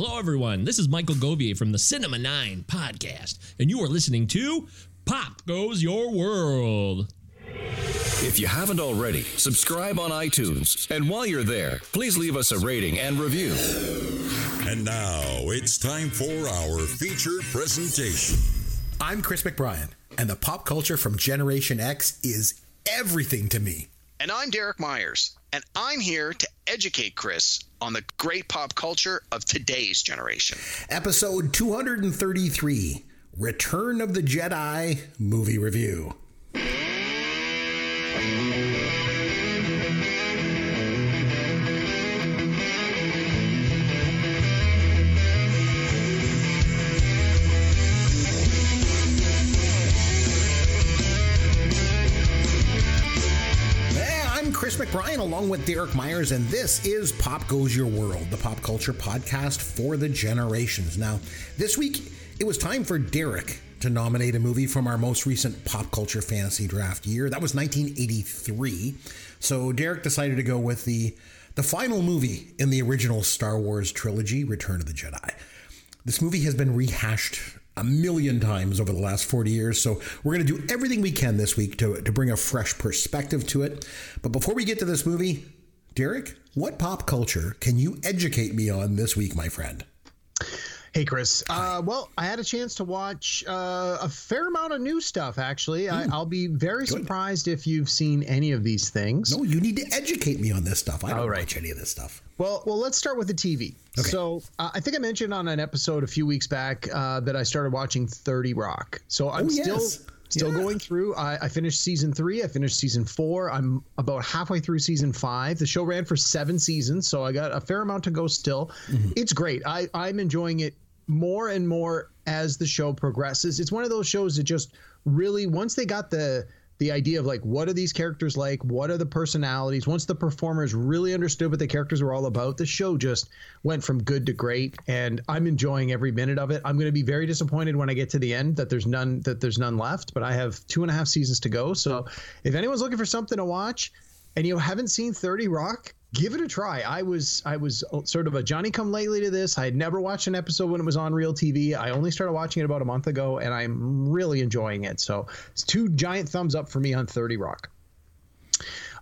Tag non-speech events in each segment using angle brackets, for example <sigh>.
Hello, everyone. This is Michael Govier from the Cinema 9 podcast, and you are listening to Pop Goes Your World. If you haven't already, subscribe on iTunes. And while you're there, please leave us a rating and review. And now it's time for our feature presentation. I'm Chris McBrien, and the pop culture from Generation X is everything to me. And I'm Derek Myers, and I'm here to educate Chris on the great pop culture of today's generation. Episode 233 Return of the Jedi Movie Review. McBrien along with Derek Myers, and this is Pop Goes Your World, the pop culture podcast for the generations. Now, this week it was time for Derek to nominate a movie from our most recent pop culture fantasy draft year. That was 1983. So Derek decided to go with the the final movie in the original Star Wars trilogy, Return of the Jedi. This movie has been rehashed a million times over the last 40 years. So we're going to do everything we can this week to, to bring a fresh perspective to it. But before we get to this movie, Derek, what pop culture can you educate me on this week, my friend? Hey, Chris. Uh, well, I had a chance to watch uh, a fair amount of new stuff, actually. Mm. I, will be very Good. surprised if you've seen any of these things. No, you need to educate me on this stuff. I don't right. watch any of this stuff. Well, well, let's start with the TV. Okay. So uh, I think I mentioned on an episode a few weeks back uh, that I started watching 30 Rock. So I'm oh, still yes. still yeah. going through. I, I, finished season three. I finished season four. I'm about halfway through season five. The show ran for seven seasons, so I got a fair amount to go still. Mm-hmm. It's great. I, I'm enjoying it more and more as the show progresses. It's one of those shows that just really once they got the the idea of like what are these characters like? What are the personalities? Once the performers really understood what the characters were all about the show just went from good to great and i'm enjoying every minute of it. I'm going to be very disappointed when i get to the end that there's none that there's none left but i have two and a half seasons to go. So if anyone's looking for something to watch and you haven't seen 30 rock give it a try. I was I was sort of a Johnny come lately to this. I had never watched an episode when it was on real TV. I only started watching it about a month ago, and I'm really enjoying it. So it's two giant thumbs up for me on 30 Rock.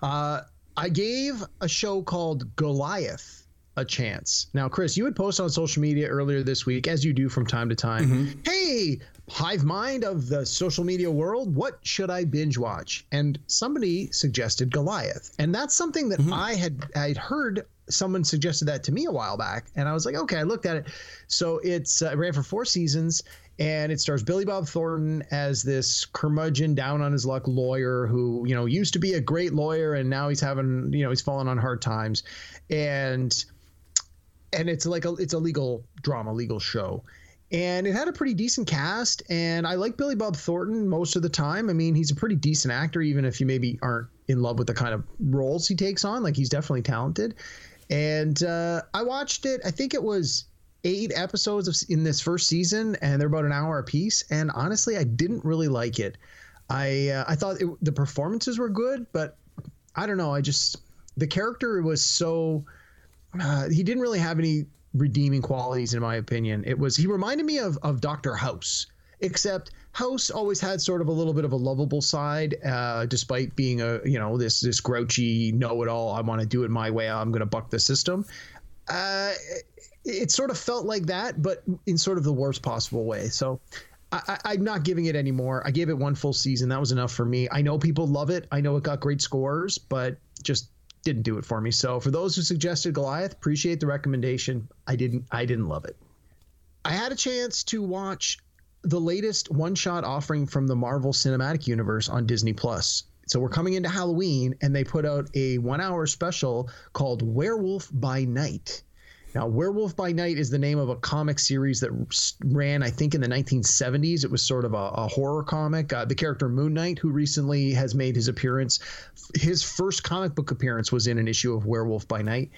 Uh, I gave a show called Goliath a chance. Now, Chris, you had posted on social media earlier this week, as you do from time to time. Mm-hmm. Hey, hive mind of the social media world, what should I binge watch? And somebody suggested Goliath, and that's something that mm-hmm. I had I'd heard someone suggested that to me a while back, and I was like, okay, I looked at it. So it's uh, it ran for four seasons. And it stars Billy Bob Thornton as this curmudgeon, down on his luck lawyer who, you know, used to be a great lawyer and now he's having, you know, he's fallen on hard times. And and it's like a it's a legal drama, legal show. And it had a pretty decent cast, and I like Billy Bob Thornton most of the time. I mean, he's a pretty decent actor, even if you maybe aren't in love with the kind of roles he takes on. Like he's definitely talented. And uh, I watched it. I think it was eight episodes of, in this first season, and they're about an hour a piece. And honestly, I didn't really like it. I uh, I thought it, the performances were good, but I don't know. I just the character was so uh, he didn't really have any redeeming qualities in my opinion. It was he reminded me of of Doctor House, except House always had sort of a little bit of a lovable side, uh, despite being a you know this this grouchy know it all. I want to do it my way. I'm going to buck the system. Uh, it sort of felt like that, but in sort of the worst possible way. So. I, am not giving it anymore. I gave it one full season. That was enough for me. I know people love it. I know it got great scores, but just didn't do it for me. So for those who suggested Goliath, appreciate the recommendation. I didn't I didn't love it. I had a chance to watch the latest one-shot offering from the Marvel Cinematic Universe on Disney Plus. So we're coming into Halloween and they put out a 1-hour special called Werewolf by Night. Now, Werewolf by Night is the name of a comic series that ran, I think, in the 1970s. It was sort of a, a horror comic. Uh, the character Moon Knight, who recently has made his appearance, his first comic book appearance was in an issue of Werewolf by Night.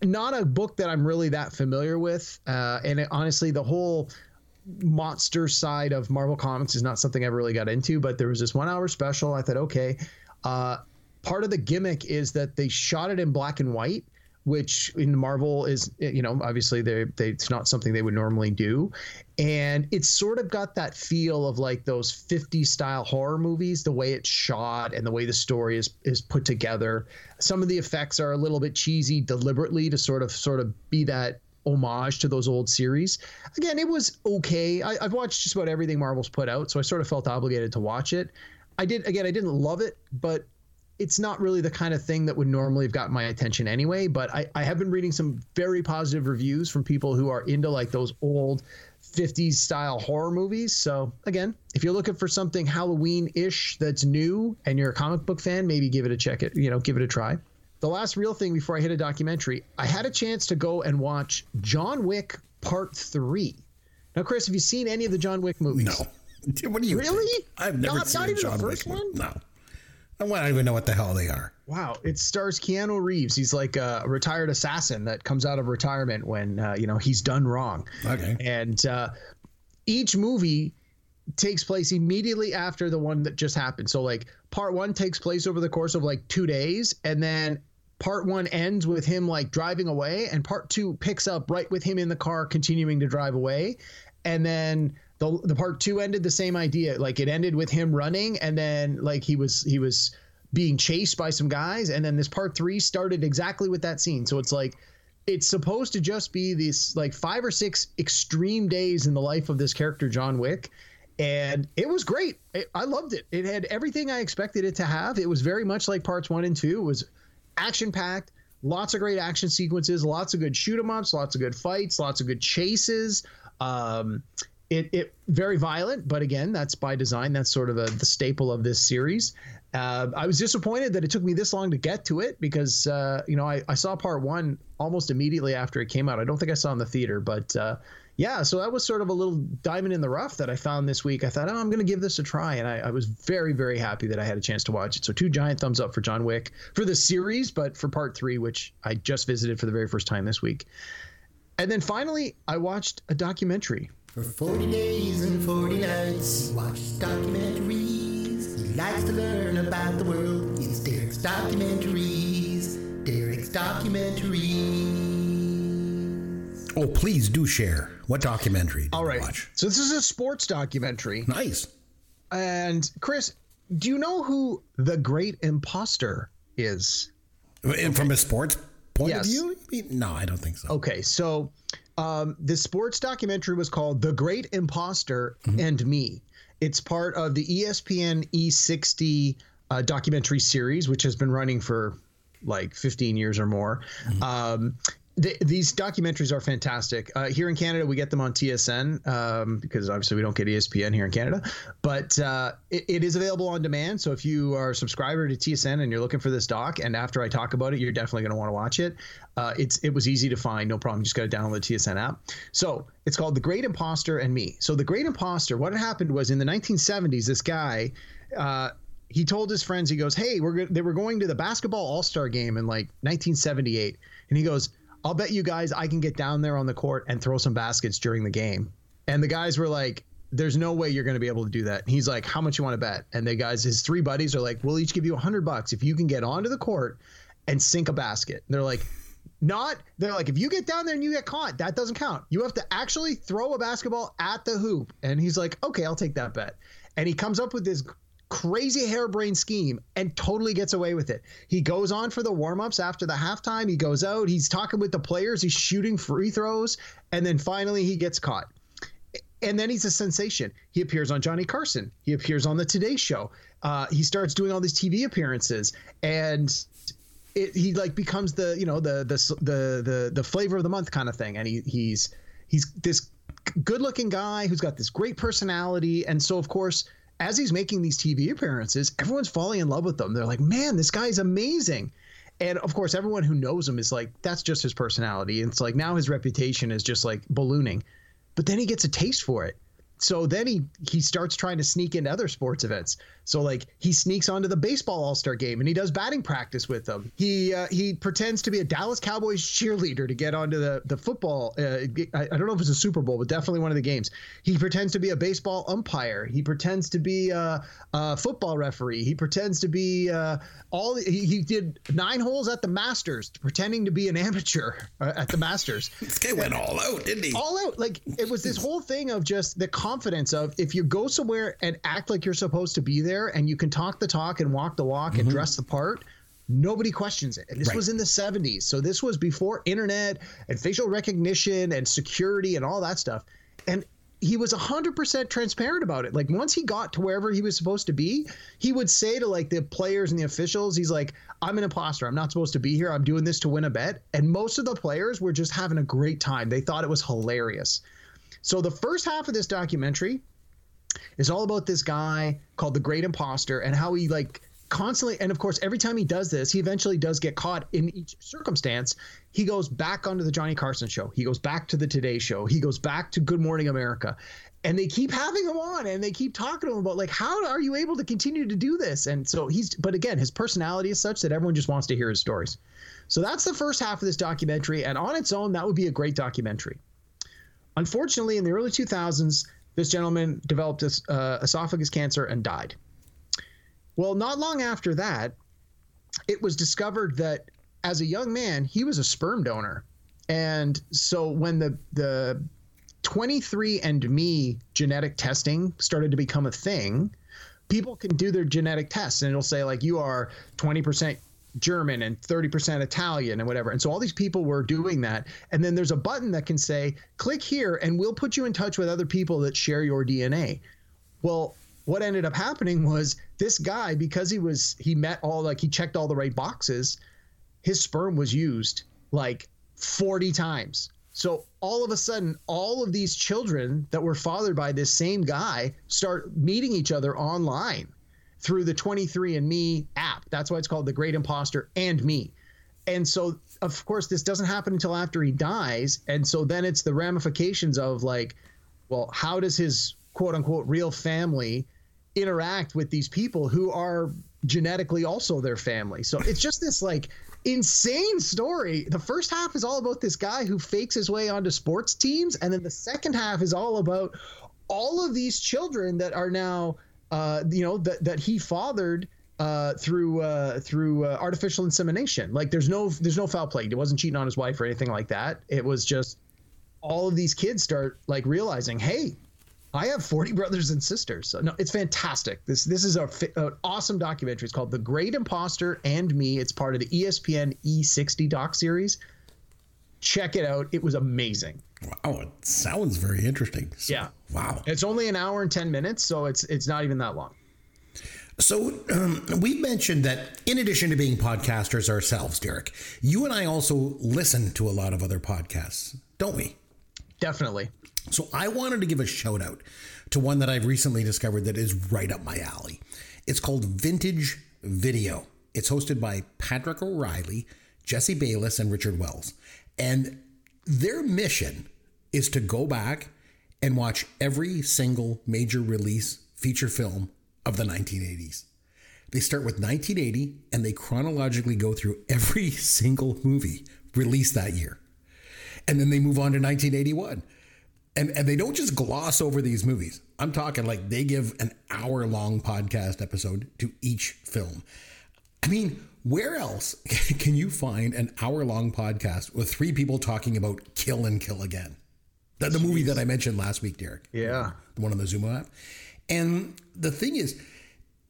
Not a book that I'm really that familiar with. Uh, and it, honestly, the whole monster side of Marvel Comics is not something I really got into, but there was this one hour special. I thought, okay. Uh, part of the gimmick is that they shot it in black and white which in Marvel is you know obviously they they it's not something they would normally do, and it's sort of got that feel of like those 50 style horror movies, the way it's shot and the way the story is is put together. Some of the effects are a little bit cheesy deliberately to sort of sort of be that homage to those old series. Again, it was okay. I, have watched just about everything Marvel's put out, so I sort of felt obligated to watch it. I did again. I didn't love it, but it's not really the kind of thing that would normally have gotten my attention anyway. But I, I have been reading some very positive reviews from people who are into like those old 50s style horror movies. So again, if you're looking for something Halloween-ish that's new and you're a comic book fan, maybe give it a check it, you know, give it a try. The last real thing before I hit a documentary, I had a chance to go and watch John Wick Part 3. Now, Chris, have you seen any of the John Wick movies? No. <laughs> What do you really? Think? I've never not, seen not even John the first Wick one. No. I don't even know what the hell they are. Wow, it stars Keanu Reeves. He's like a retired assassin that comes out of retirement when uh, you know he's done wrong. Okay. And uh, each movie takes place immediately after the one that just happened. So like part one takes place over the course of like two days, and then part one ends with him like driving away, and part two picks up right with him in the car continuing to drive away, and then the the part two ended the same idea. Like it ended with him running, and then like he was he was being chased by some guys, and then this part three started exactly with that scene. So it's like it's supposed to just be these like five or six extreme days in the life of this character John Wick. And it was great. It, I loved it. It had everything I expected it to have. It was very much like parts one and two. It was action packed, lots of great action sequences, lots of good shoot 'em ups, lots of good fights, lots of good chases. Um, it, it very violent, but again, that's by design. That's sort of a, the staple of this series. Uh, I was disappointed that it took me this long to get to it because uh, you know I, I, saw part one almost immediately after it came out. I don't think I saw in the theater, but uh, yeah, so that was sort of a little diamond in the rough that I found this week. I thought, oh, I'm going to give this a try, and I, I, was very very happy that I had a chance to watch it. So two giant thumbs up for John Wick for the series, but for part three, which I just visited for the very first time this week. And then finally, I watched a documentary. For 40 days and 40 nights, he watches documentaries. He likes to learn about the world. It's Derek's Documentaries. Derek's Documentaries. Oh, please do share. What documentary did All right. you watch? So this is a sports documentary. Nice. And Chris, do you know who the Great Imposter is? And from a sports point Yes. of view? No, I don't think so. Okay, so um, the sports documentary was called "The Great Imposter and Me." It's part of the ESPN E60 uh, documentary series, which has been running for like 15 years or more. Um, th- these documentaries are fantastic. Uh, here in Canada, we get them on TSN um, because obviously we don't get ESPN here in Canada, but uh, it, it is available on demand. So if you are a subscriber to TSN and you're looking for this doc, and after I talk about it, you're definitely going to want to watch it. Uh, it's it was easy to find, no problem. You just got to download the TSN app. So it's called The Great Imposter and Me. So The Great Imposter, what had happened was in the 1970s, this guy. Uh, he told his friends, he goes, "Hey, we're go- they were going to the basketball All Star game in like 1978," and he goes, "I'll bet you guys I can get down there on the court and throw some baskets during the game." And the guys were like, "There's no way you're going to be able to do that." And he's like, "How much you want to bet?" And the guys, his three buddies, are like, "We'll each give you a hundred bucks if you can get onto the court and sink a basket." And they're like. Not, they're like, if you get down there and you get caught, that doesn't count. You have to actually throw a basketball at the hoop. And he's like, okay, I'll take that bet. And he comes up with this crazy harebrained scheme and totally gets away with it. He goes on for the warm-ups after the halftime. He goes out, he's talking with the players, he's shooting free throws, and then finally he gets caught. And then he's a sensation. He appears on Johnny Carson. He appears on the Today Show. Uh, he starts doing all these TV appearances, and it, he like becomes the you know the the the the the flavor of the month kind of thing. And he he's he's this good looking guy who's got this great personality, and so of course as he's making these TV appearances, everyone's falling in love with them. They're like, man, this guy's amazing. And of course, everyone who knows him is like, that's just his personality. And it's like now his reputation is just like ballooning. But then he gets a taste for it. So then he he starts trying to sneak into other sports events. So like he sneaks onto the baseball All Star game and he does batting practice with them. He uh, he pretends to be a Dallas Cowboys cheerleader to get onto the the football. Uh, I, I, don't know if it's a Super Bowl, but definitely one of the games. He pretends to be a baseball umpire. He pretends to be a, a football referee. He pretends to be uh, all. He, he, did nine holes at the Masters, pretending to be an amateur uh, at the Masters. <laughs> this guy went all out, didn't he? All out. Like it was this whole thing of just the confidence of if you go somewhere and act like you're supposed to be there and you can talk the talk and walk the walk mm-hmm. and dress the part nobody questions it. And this right. was in the 70s. So this was before internet and facial recognition and security and all that stuff. And he was 100% transparent about it. Like once he got to wherever he was supposed to be, he would say to like the players and the officials, he's like, "I'm an imposter. I'm not supposed to be here. I'm doing this to win a bet." And most of the players were just having a great time. They thought it was hilarious. So the first half of this documentary is all about this guy called the Great Imposter and how he like constantly and of course every time he does this he eventually does get caught in each circumstance. He goes back onto the johnny carson show. He goes back to the today show. He goes back to good morning america. And they keep having him on and they keep talking to him about like how are you able to continue to do this? And so he's but again his personality is such that everyone just wants to hear his stories. So that's the first half of this documentary. And on its own that would be a great documentary Unfortunately, in the early 2000s, this gentleman developed uh, esophagus cancer and died. Well, not long after that, it was discovered that as a young man, he was a sperm donor. And so when the the 23andMe genetic testing started to become a thing, people can do their genetic tests and it'll say like you are 20% German and 30% Italian and whatever. And so all these people were doing that. And then there's a button that can say, click here and we'll put you in touch with other people that share your DNA. Well, what ended up happening was this guy, because he was, he met all, like, he checked all the right boxes, his sperm was used like 40 times. So all of a sudden, all of these children that were fathered by this same guy start meeting each other online through the 23andMe app. That's why it's called The Great Imposter and Me. And so, of course, this doesn't happen until after he dies. And so then it's the ramifications of like, well, how does his quote unquote real family interact with these people who are genetically also their family? So it's just this like insane story. The first half is all about this guy who fakes his way onto sports teams. And then the second half is all about all of these children that are now uh, you know that that he fathered uh, through uh, through uh, artificial insemination. Like there's no there's no foul play. He wasn't cheating on his wife or anything like that. It was just all of these kids start like realizing, hey, I have 40 brothers and sisters. So no, it's fantastic. This this is a, an awesome documentary. It's called The Great Imposter and Me. It's part of the ESPN E60 doc series. Check it out. It was amazing. Wow, it sounds very interesting. So, yeah. Wow. It's only an hour and 10 minutes, so it's it's not even that long. So um, we mentioned that in addition to being podcasters ourselves, Derek, you and I also listen to a lot of other podcasts, don't we? Definitely. So I wanted to give a shout out to one that I've recently discovered that is right up my alley. It's called Vintage Video. It's hosted by Patrick O'Reilly, Jesse Bayless, and Richard Wells. And their mission is to go back and watch every single major release feature film of the 1980s. They start with 1980 and they chronologically go through every <laughs> single movie released that year. And then they move on to 1981. And, and they don't just gloss over these movies. I'm talking like they give an hour long podcast episode to each film. I mean, where else <laughs> can you find an hour long podcast with three people talking about Kill and Kill Again? The, the movie that I mentioned last week, Derek. Yeah. The one on the Xumo app. And the thing is,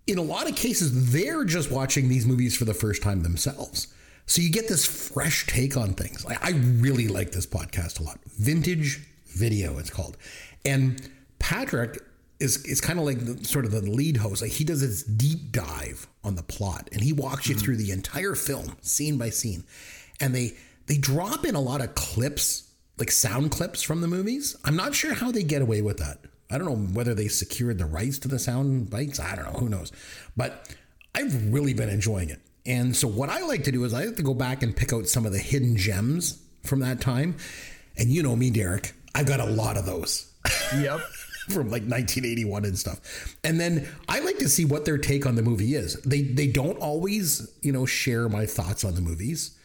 in a lot of cases, they're just watching these movies for the first time themselves. So you get this fresh take on things. I, I really like this podcast a lot. Vintage Video, it's called. And Patrick is is kind of like the, sort of the lead host. Like he does this deep dive on the plot, and he walks you mm-hmm. through the entire film, scene by scene. And they they drop in a lot of clips, like sound clips from the movies. I'm not sure how they get away with that. I don't know whether they secured the rights to the sound bites. I don't know. Who knows? But I've really been enjoying it. And so what I like to do is I like to go back and pick out some of the hidden gems from that time. And you know me, Derek. I've got a lot of those. Yep. <laughs> from like 1981 and stuff. And then I like to see what their take on the movie is. They they don't always, you know, share my thoughts on the movies.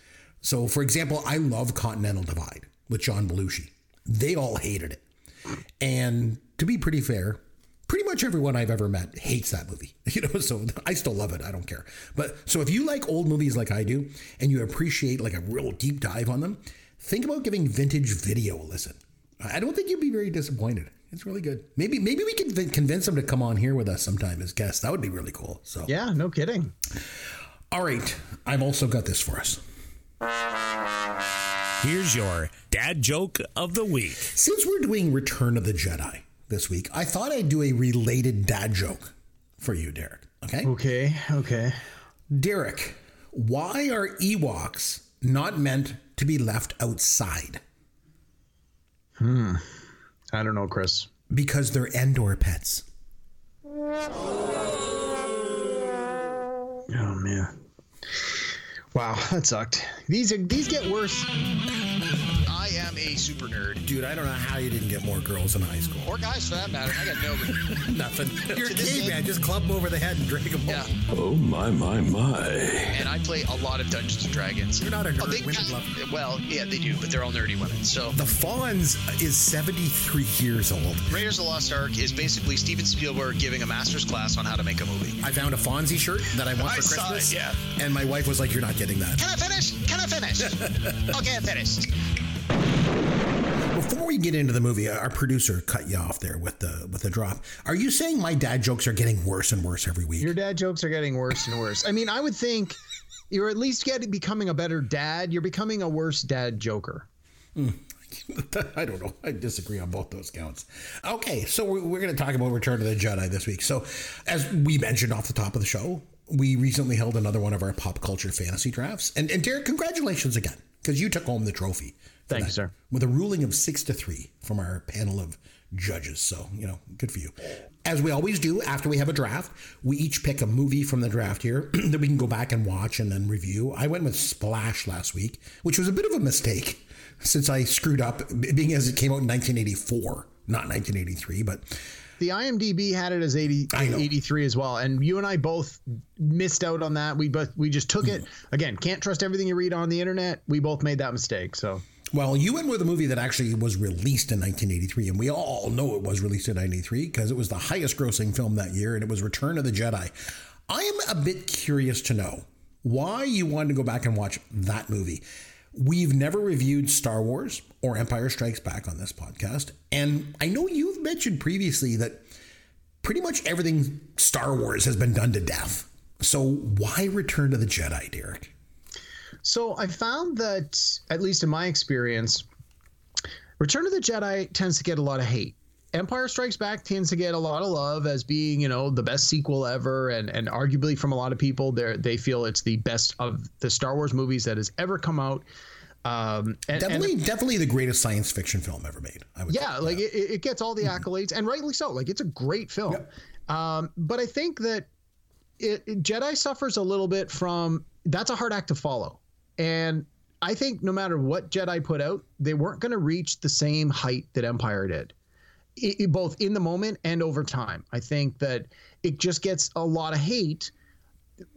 So, for example, I love Continental Divide with John Belushi. They all hated it. And to be pretty fair, pretty much everyone I've ever met hates that movie. <laughs> You know, so I still love it. I don't care. But so if you like old movies like I do and you appreciate like a real deep dive on them, think about giving vintage video a listen. I don't think you'd be very disappointed. It's really good. Maybe maybe we can convince them to come on here with us sometime as guests. That would be really cool. So Yeah, no kidding. All right, I've also got this for us. Here's your dad joke of the week. Since we're doing Return of the Jedi this week, I thought I'd do a related dad joke for you, Derek. Okay? Okay, okay. Derek, why are Ewoks not meant to be left outside? Hmm. I don't know, Chris. Because they're Endor pets. Oh man. Wow, <laughs> that sucked. These are these get worse. I am a super nerd. Dude, I don't know how you didn't get more girls in high school. Or guys for that matter. I got nobody. <laughs> Nothing. <laughs> You're a To man. Just club them over the head and drag them Yeah. home. Oh my my my. And I play a lot of Dungeons and Dragons. You're not a nerd. Oh, they, Women love well, yeah, they do, but they're all nerdy women. So The Fonz is 73 years old. Raiders of the Lost Ark is basically Steven Spielberg giving a master's class on how to make a movie. I found a Fonzie shirt that I want I for saw Christmas. it, yeah. And my wife was like, You're not getting that. Can I finish? Can I finish? <laughs> okay, I'm finished. Before we get into the movie, our producer cut you off there with the with the drop. Are you saying my dad jokes are getting worse and worse every week? Your dad jokes are getting worse and worse. I mean, I would think you're at least getting becoming a better dad. You're becoming a worse dad joker. Hmm. <laughs> I don't know. I disagree on both those counts. Okay, so we're, we're going to talk about Return of the Jedi this week. So, as we mentioned off the top of the show, we recently held another one of our pop culture fantasy drafts. And, and Derek, congratulations again, because you took home the trophy. For Thank you, sir. With a ruling of six to three from our panel of judges. So, you know, good for you. As we always do, after we have a draft, we each pick a movie from the draft here <clears throat> that we can go back and watch and then review. I went with Splash last week, which was a bit of a mistake since I screwed up, being as it came out in 1984, not 1983, but The IMDb had it as 80, 83 as well, and you and I both missed out on that. We both we just took it Mm-hmm. again. Can't trust everything you read on the internet. We both made that mistake. So Well, you went with a movie that actually was released in 1983, and we all know it was released in 1983 because it was the highest grossing film that year, and it was Return of the Jedi. I am a bit curious to know why you wanted to go back and watch that movie. We've never reviewed Star Wars or Empire Strikes Back on this podcast, and I know you've mentioned previously that pretty much everything Star Wars has been done to death. So why Return to the Jedi, Derek? So I found that, at least in my experience, Return of the Jedi tends to get a lot of hate. Empire Strikes Back tends to get a lot of love as being, you know, the best sequel ever, and and arguably from a lot of people, they they feel it's the best of the Star Wars movies that has ever come out. Um, and, and- Definitely, definitely the greatest science fiction film ever made. I would yeah, say. like it, it gets all the accolades, and rightly so. Like it's a great film. Um, but I think that it- Jedi suffers a little bit from that's a hard act to follow, and I think no matter what Jedi put out, they weren't going to reach the same height that Empire did, I- I- both in the moment and over time. I think that it just gets a lot of hate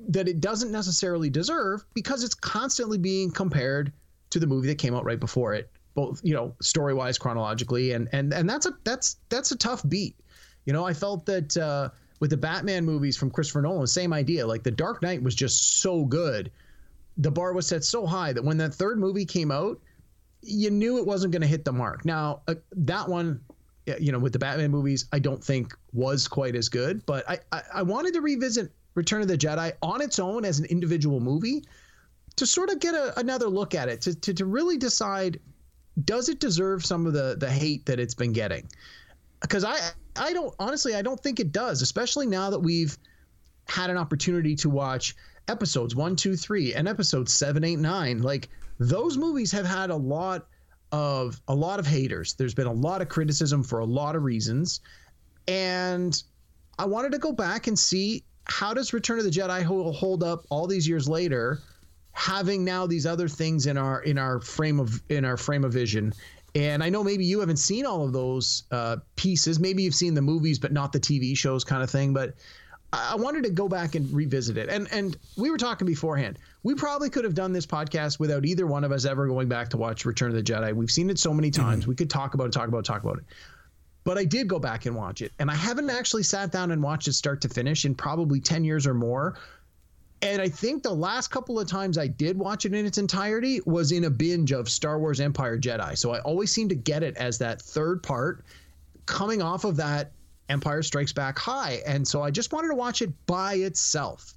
that it doesn't necessarily deserve because it's constantly being compared to the movie that came out right before it both you know story wise chronologically and and and that's a that's that's a tough beat. You know i felt that uh with the batman movies from christopher nolan same idea. Like the dark knight was just so good the bar was set so high that when that third movie came out you knew it wasn't going to hit the mark. Now uh, that one you know with the batman movies i don't think was quite as good but I, I i wanted to revisit return of the jedi on its own as an individual movie to sort of get a, another look at it to, to, to really decide does it deserve some of the the hate that it's been getting? Because i i don't honestly i don't think it does especially now that we've had an opportunity to watch episodes one two three and episodes seven eight nine like those movies have had a lot of a lot of haters there's been a lot of criticism for a lot of reasons and i wanted to go back and see how does return of the jedi hold, up all these years later having now these other things in our in our frame of in our frame of vision And I know maybe you haven't seen all of those uh, pieces. Maybe you've seen the movies, but not the TV shows, kind of thing. But I wanted to go back and revisit it. And and we were talking beforehand. We probably could have done this podcast without either one of us ever going back to watch Return of the Jedi. We've seen it so many times. Mm-hmm. We could talk about it, talk about it, talk about it. But I did go back and watch it. And I haven't actually sat down and watched it start to finish in probably 10 years or more. And I think the last couple of times I did watch it in its entirety was in a binge of Star Wars Empire Jedi. So I always seem to get it as that third part coming off of that Empire Strikes Back high. And so I just wanted to watch it by itself.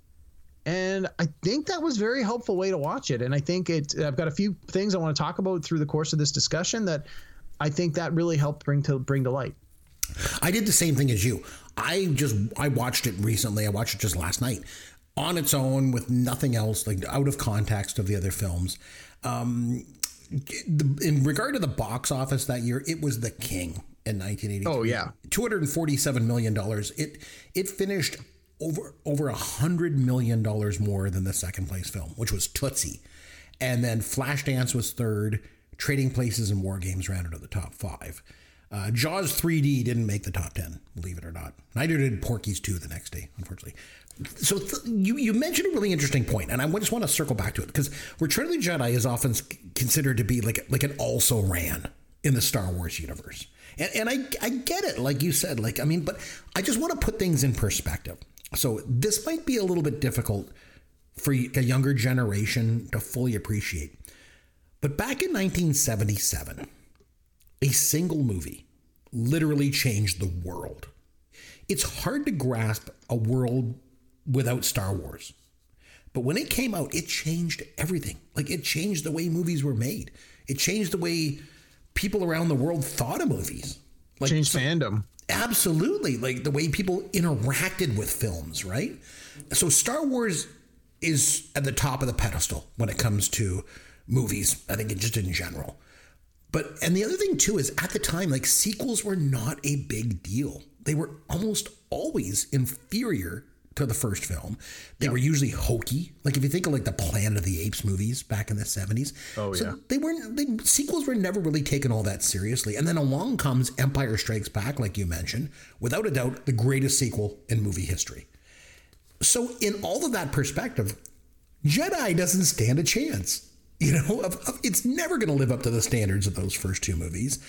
And I think that was very helpful way to watch it. And I think it I've got a few things I want to talk about through the course of this discussion that I think that really helped bring to bring to light. I did the same thing as you. I just I watched it recently. I watched it just last night on its own with nothing else, like out of context of the other films. Um, in regard to the box office that year, it was the king in 1983. Oh yeah, 247 million dollars. It it finished over over a hundred million dollars more than the second place film, which was Tootsie, and then Flashdance was third. Trading Places and War Games rounded out the top five. Uh, Jaws 3D didn't make the top 10, believe it or not. Neither did Porky's 2 the next day, unfortunately. So th- you, you mentioned a really interesting point, and I just want to circle back to it because Return of the Jedi is often considered to be like, like an also ran in the Star Wars universe. And, and I, I get it, like you said, like, I mean, but I just want to put things in perspective. So this might be a little bit difficult for a younger generation to fully appreciate. But back in 1977, a single movie literally changed the world. It's hard to grasp a world without Star Wars. But when it came out, it changed everything. Like it changed the way movies were made. It changed the way people around the world thought of movies. Like changed so, fandom. Absolutely. Like the way people interacted with films, right? So Star Wars is at the top of the pedestal when it comes to movies, I think just in general. But and the other thing too is at the time, like sequels were not a big deal. They were almost always inferior to the first film. They yep. were usually hokey. Like if you think of like the Planet of the Apes movies back in the 70s. Oh so yeah. They weren't they, sequels were never really taken all that seriously. And then along comes Empire Strikes Back, like you mentioned, without a doubt the greatest sequel in movie history. So in all of that perspective, Jedi doesn't stand a chance. <laughs> You know, of it's never going to live up to the standards of those first two movies.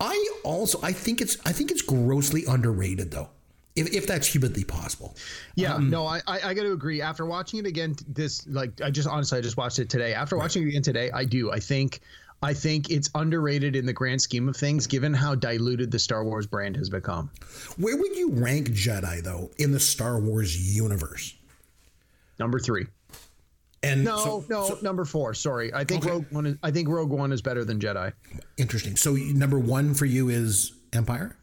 I also I think it's I think it's grossly underrated though if, if that's humanly possible. Yeah, um, no, I, I, I got to agree. After watching it again, this like I just honestly I just watched it today. After watching right. it again today, I do. I think I think it's underrated in the grand scheme of things, given how diluted the Star Wars brand has become. Where would you rank Jedi though in the Star Wars universe? Number three. And no, so, no, so, number four. Sorry, I think okay. Rogue One. Is, I think Rogue One is better than Jedi. Interesting. So number one for you is Empire.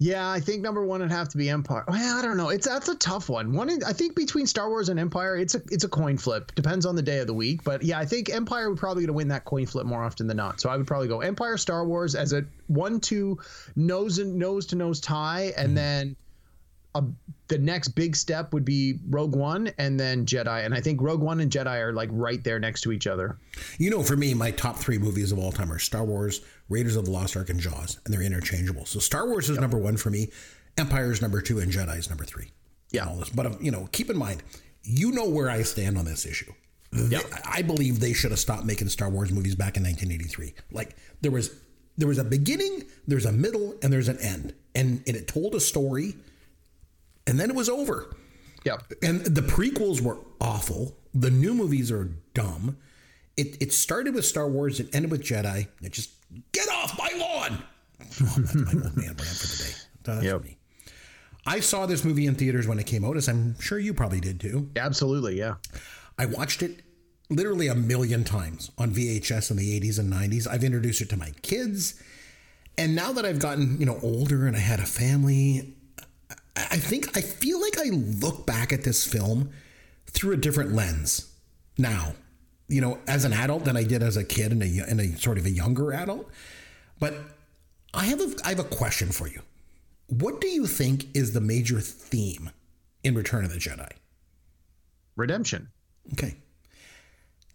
Yeah, I think number one would have to be Empire. Well, I don't know. It's that's a tough one. One, I think between Star Wars and Empire, it's a it's a coin flip. Depends on the day of the week, but yeah, I think Empire would probably going to win that coin flip more often than not. So I would probably go Empire, Star Wars as a one-two nose and nose to nose tie, and mm. then a, the next big step would be Rogue One and then Jedi. And I think Rogue One and Jedi are like right there next to each other. You know, for me, my top three movies of all time are Star Wars, Raiders of the Lost Ark, and Jaws, and they're interchangeable. So Star Wars is yep. number one for me, Empire is number two, and Jedi is number three. Yeah. All this. But, um, you know, keep in mind, you know where I stand on this issue. Yep. I believe they should have stopped making Star Wars movies back in 1983. Like there was there was a beginning, there's a middle, and there's an end, and, and it told a story and then it was over. Yeah. And the prequels were awful. The new movies are dumb. It, it started with Star Wars, it ended with Jedi. It just get off my lawn. Oh, that's my old man brand for the day. That's yep. me. I saw this movie in theaters when it came out, as I'm sure you probably did too. Absolutely, yeah. I watched it literally a million times on VHS in the 80s and 90s. I've introduced it to my kids. And now that I've gotten, you know, older and I had a family, I think I feel like I look back at this film through a different lens now, you know, as an adult than I did as a kid and a, and a sort of a younger adult. But I have a I have a question for you. What do you think is the major theme in Return of the Jedi? Redemption. Okay.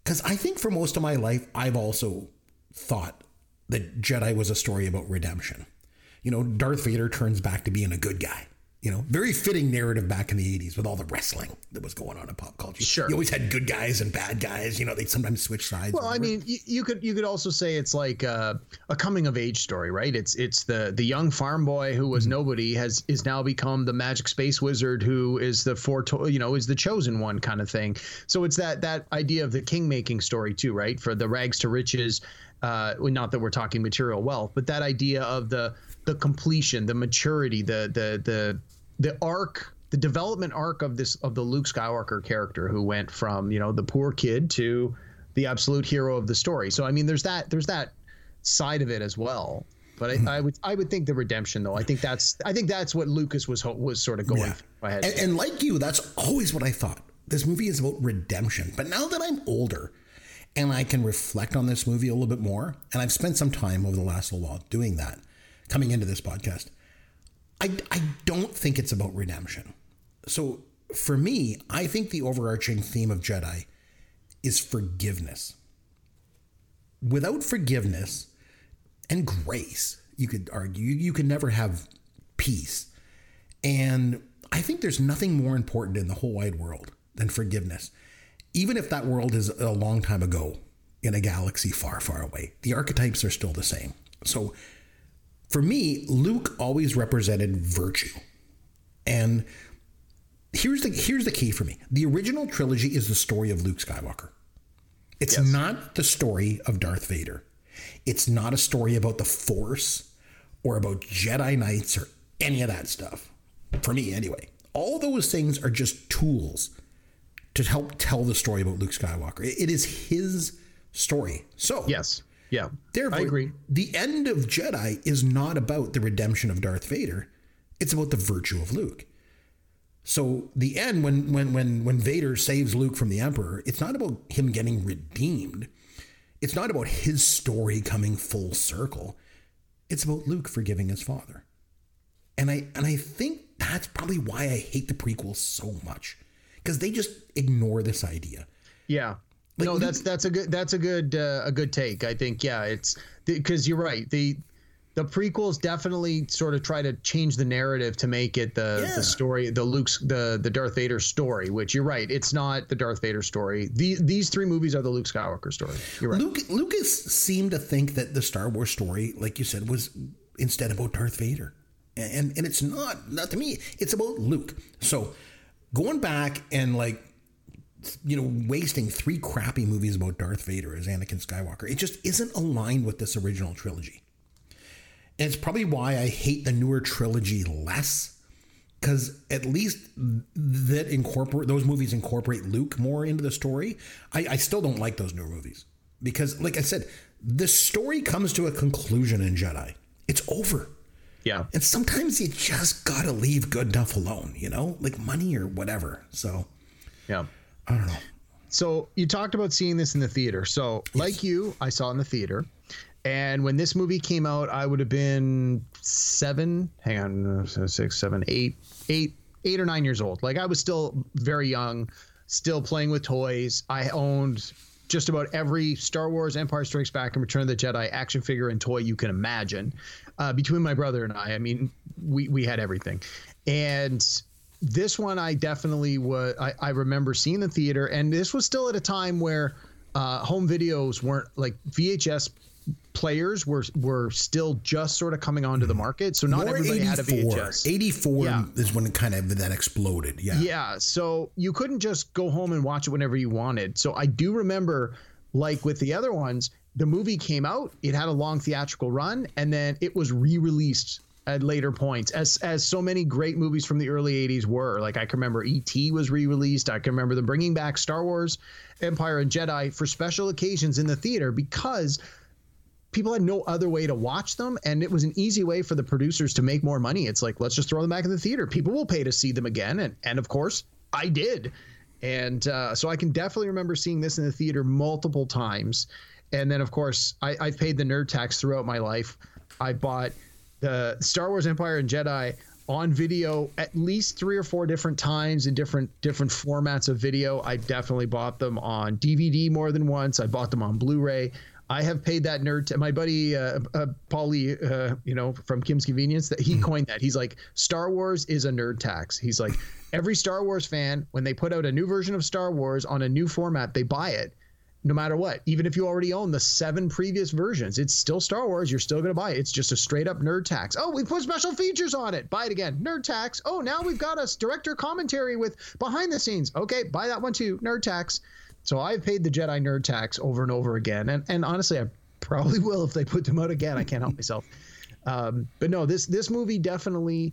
Because I think for most of my life, I've also thought that Jedi was a story about redemption. You know, Darth Vader turns back to being a good guy. You know, very fitting narrative back in the 80s with all the wrestling that was going on in pop culture. Sure. You always had good guys and bad guys. You know, they'd sometimes switch sides. Well, I mean, you, you could you could also say it's like a, a coming of age story, right? It's it's the the young farm boy who was nobody has is now become the magic space wizard who is the for you know is the chosen one kind of thing. So it's that that idea of the king making story too, right? For the rags to riches. Uh, not that we're talking material wealth, but that idea of the the completion, the maturity, the the the the arc the development arc of this of the Luke Skywalker character who went from you know the poor kid to the absolute hero of the story. So I mean, there's that there's that side of it as well. But I, I would I would think the redemption though. I think that's I think that's what Lucas was was sort of going. Yeah. through. And, and like you, that's always what I thought. This movie is about redemption. But now that I'm older and I can reflect on this movie a little bit more, and I've spent some time over the last little while doing that, coming into this podcast, I, I don't think it's about redemption. So for me, I think the overarching theme of Jedi is forgiveness. Without forgiveness and grace, you could argue, you can never have peace. And I think there's nothing more important in the whole wide world than forgiveness. Even if that world is a long time ago in a galaxy far, far away, the archetypes are still the same. So for me, Luke always represented virtue. And here's the here's the key for me. The original trilogy is the story of Luke Skywalker. It's not the story of Darth Vader. It's not a story about the Force or about Jedi Knights or any of that stuff. For me, anyway. All those things are just tools to help tell the story about Luke Skywalker. It- it is his story. So, yes, yeah, Therefore, I agree. The end of Jedi is not about the redemption of Darth Vader. It's about the virtue of Luke. So the end, when when when when Vader saves Luke from the Emperor, it's not about him getting redeemed. It's not about his story coming full circle. It's about Luke forgiving his father. And I and I think that's probably why I hate the prequels so much. Because they just ignore this idea. Yeah. Like, no, that's that's a good that's a good uh, a good take. I think yeah, it's because you're right. The the prequels definitely sort of try to change the narrative to make it the Yeah. the story the Luke's the the Darth Vader story, which you're right. It's not the Darth Vader story. The, these three movies are the Luke Skywalker story. You're right. Luke, Lucas seemed to think that the Star Wars story, like you said, was instead about Darth Vader, and and it's not. Not to me. It's about Luke. So going back and like you know wasting three crappy movies about Darth Vader as Anakin Skywalker, it just isn't aligned with this original trilogy. And it's probably why I hate the newer trilogy less because at least that incorporate those movies incorporate Luke more into the story. I, I still don't like those newer movies because, like I said, the story comes to a conclusion in Jedi. It's over, Yeah. and sometimes you just gotta leave good enough alone, you know, like money or whatever. So Yeah. I don't know. So you talked about seeing this in the theater. So like you, I saw it in the theater. And when this movie came out, I would have been seven, hang on, six, seven, eight, eight, eight or nine years old. Like I was still very young, still playing with toys. I owned just about every Star Wars, Empire Strikes Back, and Return of the Jedi action figure and toy you can imagine. Uh, between my brother and I, I mean, we we had everything. And this one I definitely was I, I remember seeing the theater and this was still at a time where uh, home videos weren't like VHS players were were still just sort of coming onto the market so not More everybody had a 84. VHS 84 Yeah. is when it kind of then exploded. Yeah. yeah, so you couldn't just go home and watch it whenever you wanted. So I do remember, like with the other ones, the movie came out, it had a long theatrical run, and then it was re-released at later points, as as so many great movies from the early '80s were. Like I can remember E.T. was re-released. I can remember them bringing back Star Wars, Empire, and Jedi for special occasions in the theater because people had no other way to watch them and it was an easy way for the producers to make more money it's like let's just throw them back in the theater people will pay to see them again and and of course i did and uh, so i can definitely remember seeing this in the theater multiple times and then of course I, i've paid the nerd tax throughout my life i bought the star wars empire and jedi on video at least three or four different times in different different formats of video i definitely bought them on dvd more than once i bought them on blu-ray I have paid that nerd. T- my buddy uh, uh, Paulie, uh, you know, from Kim's Convenience, that he coined that. He's like, Star Wars is a nerd tax. He's like, <laughs> every Star Wars fan, when they put out a new version of Star Wars on a new format, they buy it no matter what. Even if you already own the seven previous versions, it's still Star Wars. You're still going to buy it. It's just a straight up nerd tax. Oh, we put special features on it. Buy it again. Nerd tax. Oh, now we've got us director commentary with behind the scenes. Okay, buy that one too. Nerd tax. So I've paid the Jedi nerd tax over and over again, and and honestly, I probably <laughs> will if they put them out again. I can't help myself. Um, but no, this this movie definitely.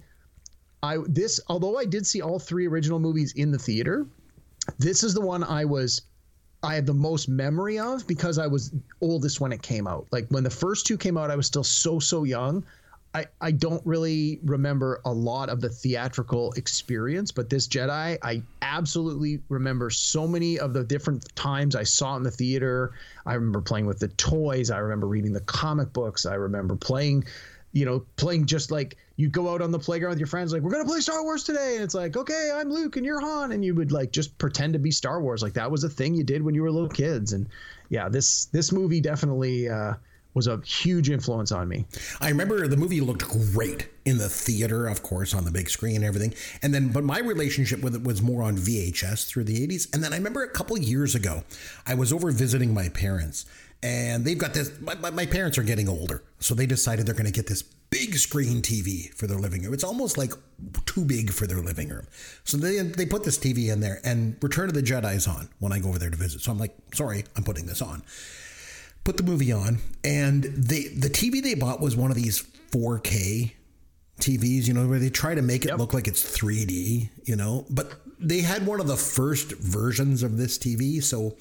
I this although I did see all three original movies in the theater, this is the one I was I have the most memory of because I was oldest when it came out. Like when the first two came out, I was still so so young. I, I don't really remember a lot of the theatrical experience, but this Jedi, I absolutely remember so many of the different times I saw it in the theater. I remember playing with the toys. I remember reading the comic books. I remember playing, you know, playing just like you go out on the playground with your friends, like, we're going to play Star Wars today. And it's like, okay, I'm Luke and you're Han. And you would like just pretend to be Star Wars. Like that was a thing you did when you were little kids. And yeah, this, this movie definitely, uh, was a huge influence on me. I remember the movie looked great in the theater, of course, on the big screen and everything. And then, but my relationship with it was more on VHS through the 80s. And then I remember a couple years ago, I was over visiting my parents, and they've got this. My, my parents are getting older, so they decided they're going to get this big screen TV for their living room. It's almost like too big for their living room. So they they put this TV in there, and Return of the Jedi's on when I go over there to visit. So I'm like, sorry, I'm putting this on put the movie on, and they the TV they bought was one of these 4K TVs, you know, where they try to make it yep. look like it's 3D, you know, but they had one of the first versions of this TV, so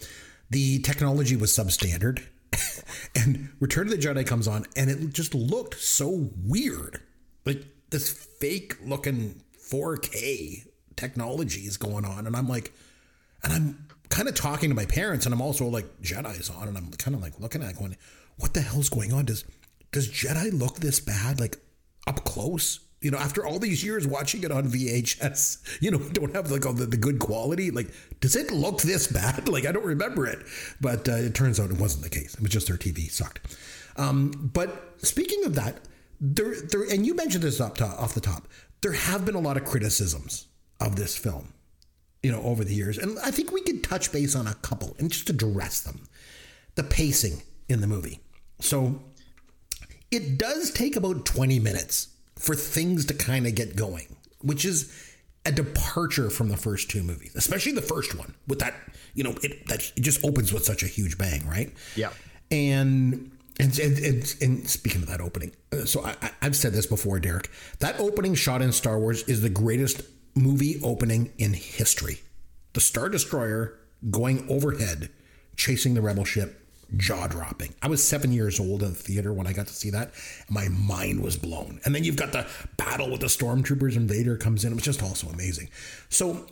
the technology was substandard. <laughs> and Return of the Jedi comes on, and it just looked so weird, like this fake looking 4K technology is going on, and I'm like, and I'm kind of talking to my parents, and I'm also like Jedi's on, and I'm kind of like looking at it going, what the hell's going on? Does does Jedi look this bad, like up close? You know, after all these years watching it on VHS, <laughs> you know, <laughs> don't have like all the, the good quality. Like, does it look this bad? <laughs> Like, I don't remember it, but uh, it turns out it wasn't the case. It was just their TV sucked. Um, but speaking of that, there, there, and you mentioned this up top, off the top, there have been a lot of criticisms of this film you know, over the years. And I think we could touch base on a couple and just address them. The pacing in the movie. So it does take about 20 minutes for things to kind of get going, which is a departure from the first two movies, especially the first one with that, you know, it that it just opens with such a huge bang, right? Yeah. And and, and, and, and, speaking of that opening, uh, so I, have said this before, Derek. That opening shot in Star Wars is the greatest movie opening in history. The Star Destroyer going overhead, chasing the rebel ship, jaw dropping. I was seven years old in the theater when I got to see that. my mind was blown. And then you've got the battle with the stormtroopers and Vader comes in. It was just also amazing. So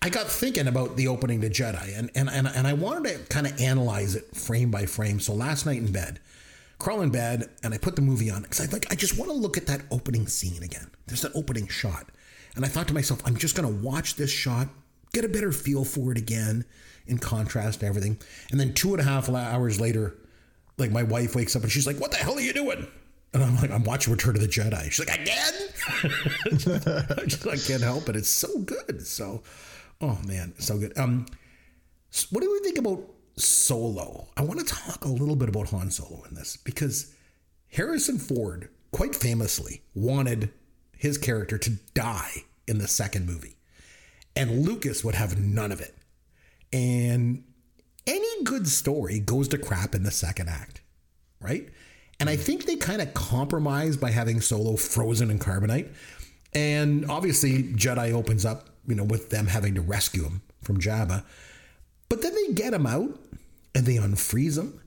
I got thinking about the opening to Jedi and, and, and, and I wanted to kind of analyze it frame by frame. So last night in bed, crawl in bed and I put the movie on because I like I just want to look at that opening scene again. There's that opening shot. And I thought to myself, I'm just going to watch this shot, get a better feel for it again in contrast to everything. And then two and a half hours later, like my wife wakes up and she's like, What the hell are you doing? And I'm like, I'm watching Return of the Jedi. She's like, again? <laughs> I just I can't help it. It's so good. So, oh man, so good. Um, what do we think about Solo? I want to talk a little bit about Han Solo in this because Harrison Ford, quite famously, wanted his character to die in the second movie. And Lucas would have none of it. And any good story goes to crap in the second act, right? And I mm. think they kind of compromise by having Solo frozen in carbonite. And obviously, Jedi opens up, you know, with them having to rescue him from Jabba. But then they get him out and they unfreeze him.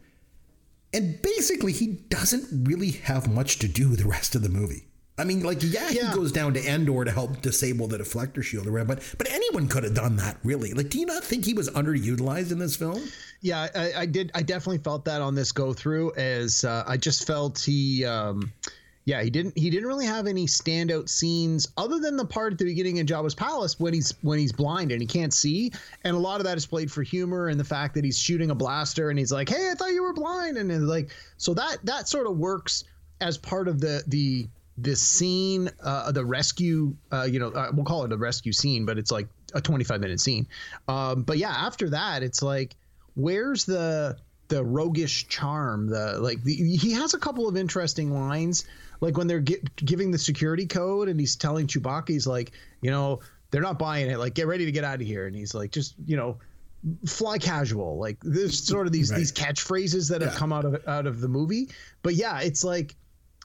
And basically, he doesn't really have much to do with the rest of the movie. I mean, like, yeah, yeah, he goes down to Endor to help disable the deflector shield or whatever, but but anyone could have done that, really. Like, do you not think he was underutilized in this film? Yeah, I, I did. I definitely felt that on this go through. As uh, I just felt he. Um, Yeah, he didn't. He didn't really have any standout scenes other than the part at the beginning in Jabba's palace when he's when he's blind and he can't see, and a lot of that is played for humor and the fact that he's shooting a blaster and he's like, "Hey, I thought you were blind," and like so that that sort of works as part of the the the scene, uh, the rescue. Uh, you know, uh, we'll call it a rescue scene, but it's like a 25 minute scene. Um, but yeah, after that, it's like, where's the the roguish charm? The like the, he has a couple of interesting lines like when they're giving the security code and he's telling Chewbacca, he's like, you know, they're not buying it. Like, get ready to get out of here. And he's like, just you know, fly casual. Like there's sort of these right. these catchphrases that yeah. have come out of out of the movie. But yeah, it's like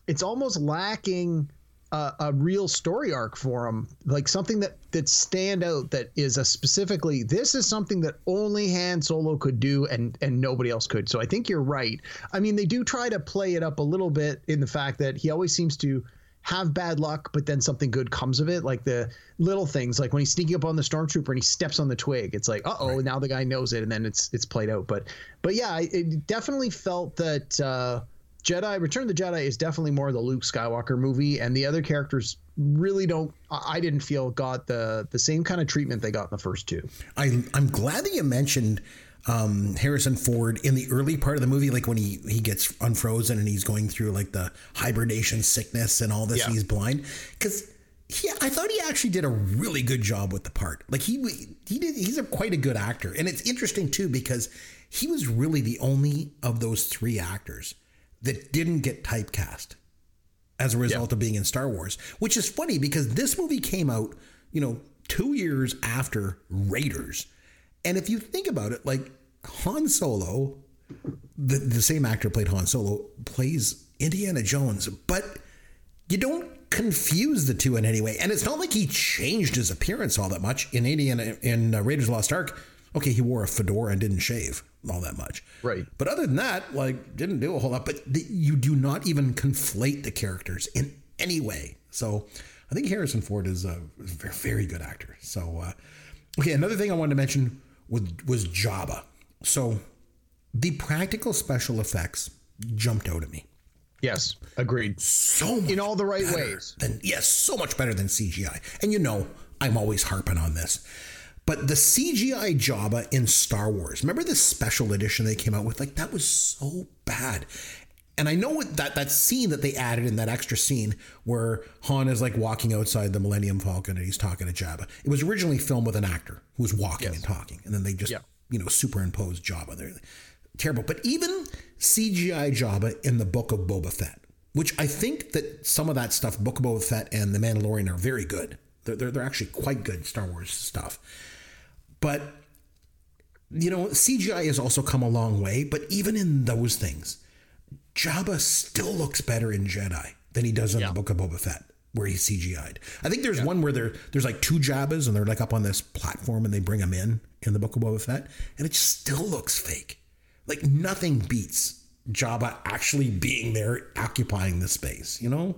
it's almost lacking a, a, real story arc for him, like something that that stand out that is a specifically this is something that only Han Solo could do and and nobody else could. So I think you're right. I mean, they do try to play it up a little bit in the fact that he always seems to have bad luck, but then something good comes of it. Like the little things, like when he's sneaking up on the stormtrooper and he steps on the twig. It's like, uh oh, right. now the guy knows it, and then it's it's played out. But but yeah, it definitely felt that. Uh, Jedi Return of the Jedi is definitely more the Luke Skywalker movie, and the other characters really don't. I didn't feel got the the same kind of treatment they got in the first two. I I'm glad that you mentioned um, Harrison Ford in the early part of the movie, like when he he gets unfrozen and he's going through like the hibernation sickness and all this, yeah. and he's blind because. Yeah, I thought he actually did a really good job with the part. Like he he did he's a quite a good actor. And it's interesting too because he was really the only of those three actors that didn't get typecast as a result yeah. of being in Star Wars, which is funny because this movie came out, you know, two years after Raiders. And if you think about it, like Han Solo, the, the same actor played Han Solo, plays Indiana Jones, but you don't confuse the two in any way. And it's not like he changed his appearance all that much in Indiana in uh, Raiders Lost Ark. Okay, he wore a fedora and didn't shave all that much. Right. But other than that, like, didn't do a whole lot. But the, you do not even conflate the characters in any way. So I think Harrison Ford is a very, very good actor. So, uh, okay, another thing I wanted to mention was, was Jabba. So the practical special effects jumped out at me. Yes, agreed. So in all the right ways. Than, yes, so much better than CGI. And you know, I'm always harping on this. But the CGI Jabba in Star Wars, remember the special edition they came out with? Like that was so bad. And I know that that scene that they added in that extra scene where Han is like walking outside the Millennium Falcon and he's talking to Jabba. It was originally filmed with an actor who was walking yes. and talking, and then they just yeah. you know superimposed Jabba there. Terrible. But even CGI Jabba in the Book of Boba Fett, which I think that some of that stuff, Book of Boba Fett and The Mandalorian, are very good. They're, they're, they're actually quite good Star Wars stuff. But you know, CGI has also come a long way, but even in those things, Jabba still looks better in Jedi than he does in yeah. the Book of Boba Fett, where he's CGI'd. I think there's yeah. one where there there's like two Jabbas and they're like up on this platform and they bring him in in the Book of Boba Fett, and it still looks fake. Like nothing beats Jabba actually being there, occupying the space. You know.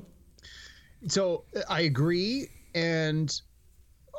So I agree, and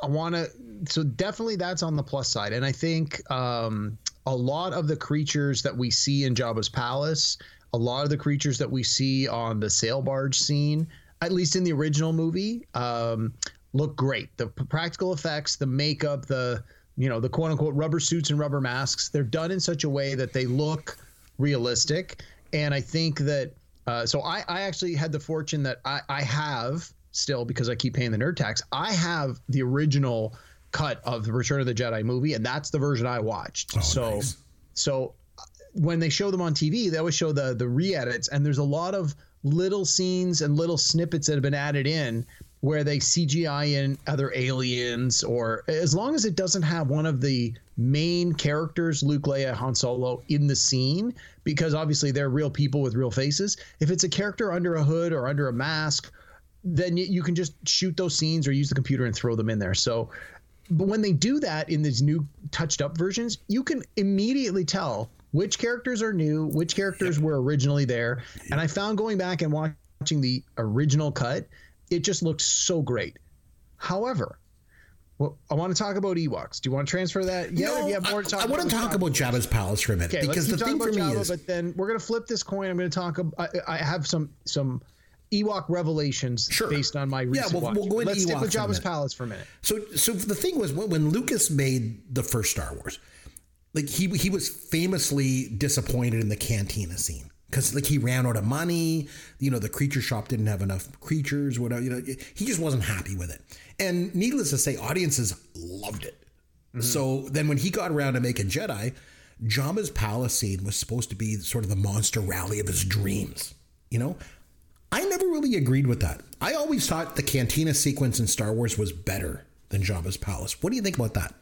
I want to. So definitely, that's on the plus side, and I think um, a lot of the creatures that we see in Jabba's palace, a lot of the creatures that we see on the sail barge scene, at least in the original movie, um, look great. The practical effects, the makeup, the you know the quote unquote rubber suits and rubber masks, they're done in such a way that they look realistic, and I think that. Uh, so I, I actually had the fortune that I, I have still because I keep paying the nerd tax. I have the original cut of the Return of the Jedi movie, and that's the version I watched. Oh, so, nice. so uh, when they show them on TV, they always show the the re-edits, and there's a lot of little scenes and little snippets that have been added in where they CGI in other aliens, or as long as it doesn't have one of the main characters, Luke, Leia, Han Solo, in the scene, because obviously they're real people with real faces. If it's a character under a hood or under a mask then you can just shoot those scenes or use the computer and throw them in there. So, but when they do that in these new touched up versions, you can immediately tell which characters are new, which characters were originally there. And I found going back and watching the original cut, it just looks so great. However, well, I want to talk about Ewoks. Do you want to transfer that? Yeah, no, you have more to talk. I, I want to talk about Jabba's palace for a minute okay, because the thing for me Jabba, is, but then we're going to flip this coin. I'm going to talk. I, I have some some Ewok revelations Sure. based on my recent we'll- watch. we'll go into Let's stick Ewoks with Jabba's. Palace for a minute. So, so the thing was when, when Lucas made the first Star Wars, like he he was famously disappointed in the cantina scene because like he ran out of money. You know, the creature shop didn't have enough creatures. Whatever. You know, he just wasn't happy with it. And needless to say, audiences loved it. Mm-hmm. So then when he got around to making Jedi, Jabba's palace scene was supposed to be sort of the monster rally of his dreams. You know, I never really agreed with that. I always thought the cantina sequence in Star Wars was better than Jabba's palace. What do you think about that?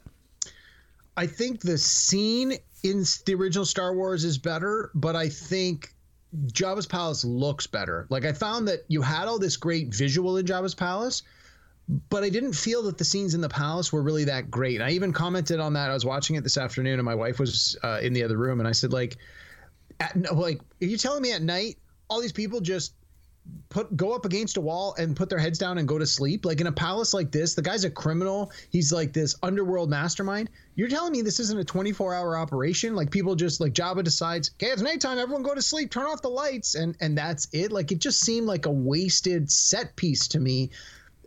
I think the scene in the original Star Wars is better, but I think Jabba's palace looks better. Like I found that you had all this great visual in Jabba's palace, but I didn't feel that the scenes in the palace were really that great. I even commented on that. I was watching it this afternoon, and my wife was uh, in the other room, and I said, like, at, like, are you telling me at night all these people just put go up against a wall and put their heads down and go to sleep. Like in a palace like this, the guy's a criminal. He's like this underworld mastermind. You're telling me this isn't a 24 hour operation? Like people just like Jabba decides, okay, it's nighttime. Everyone go to sleep. Turn off the lights, and and that's it. Like it just seemed like a wasted set piece to me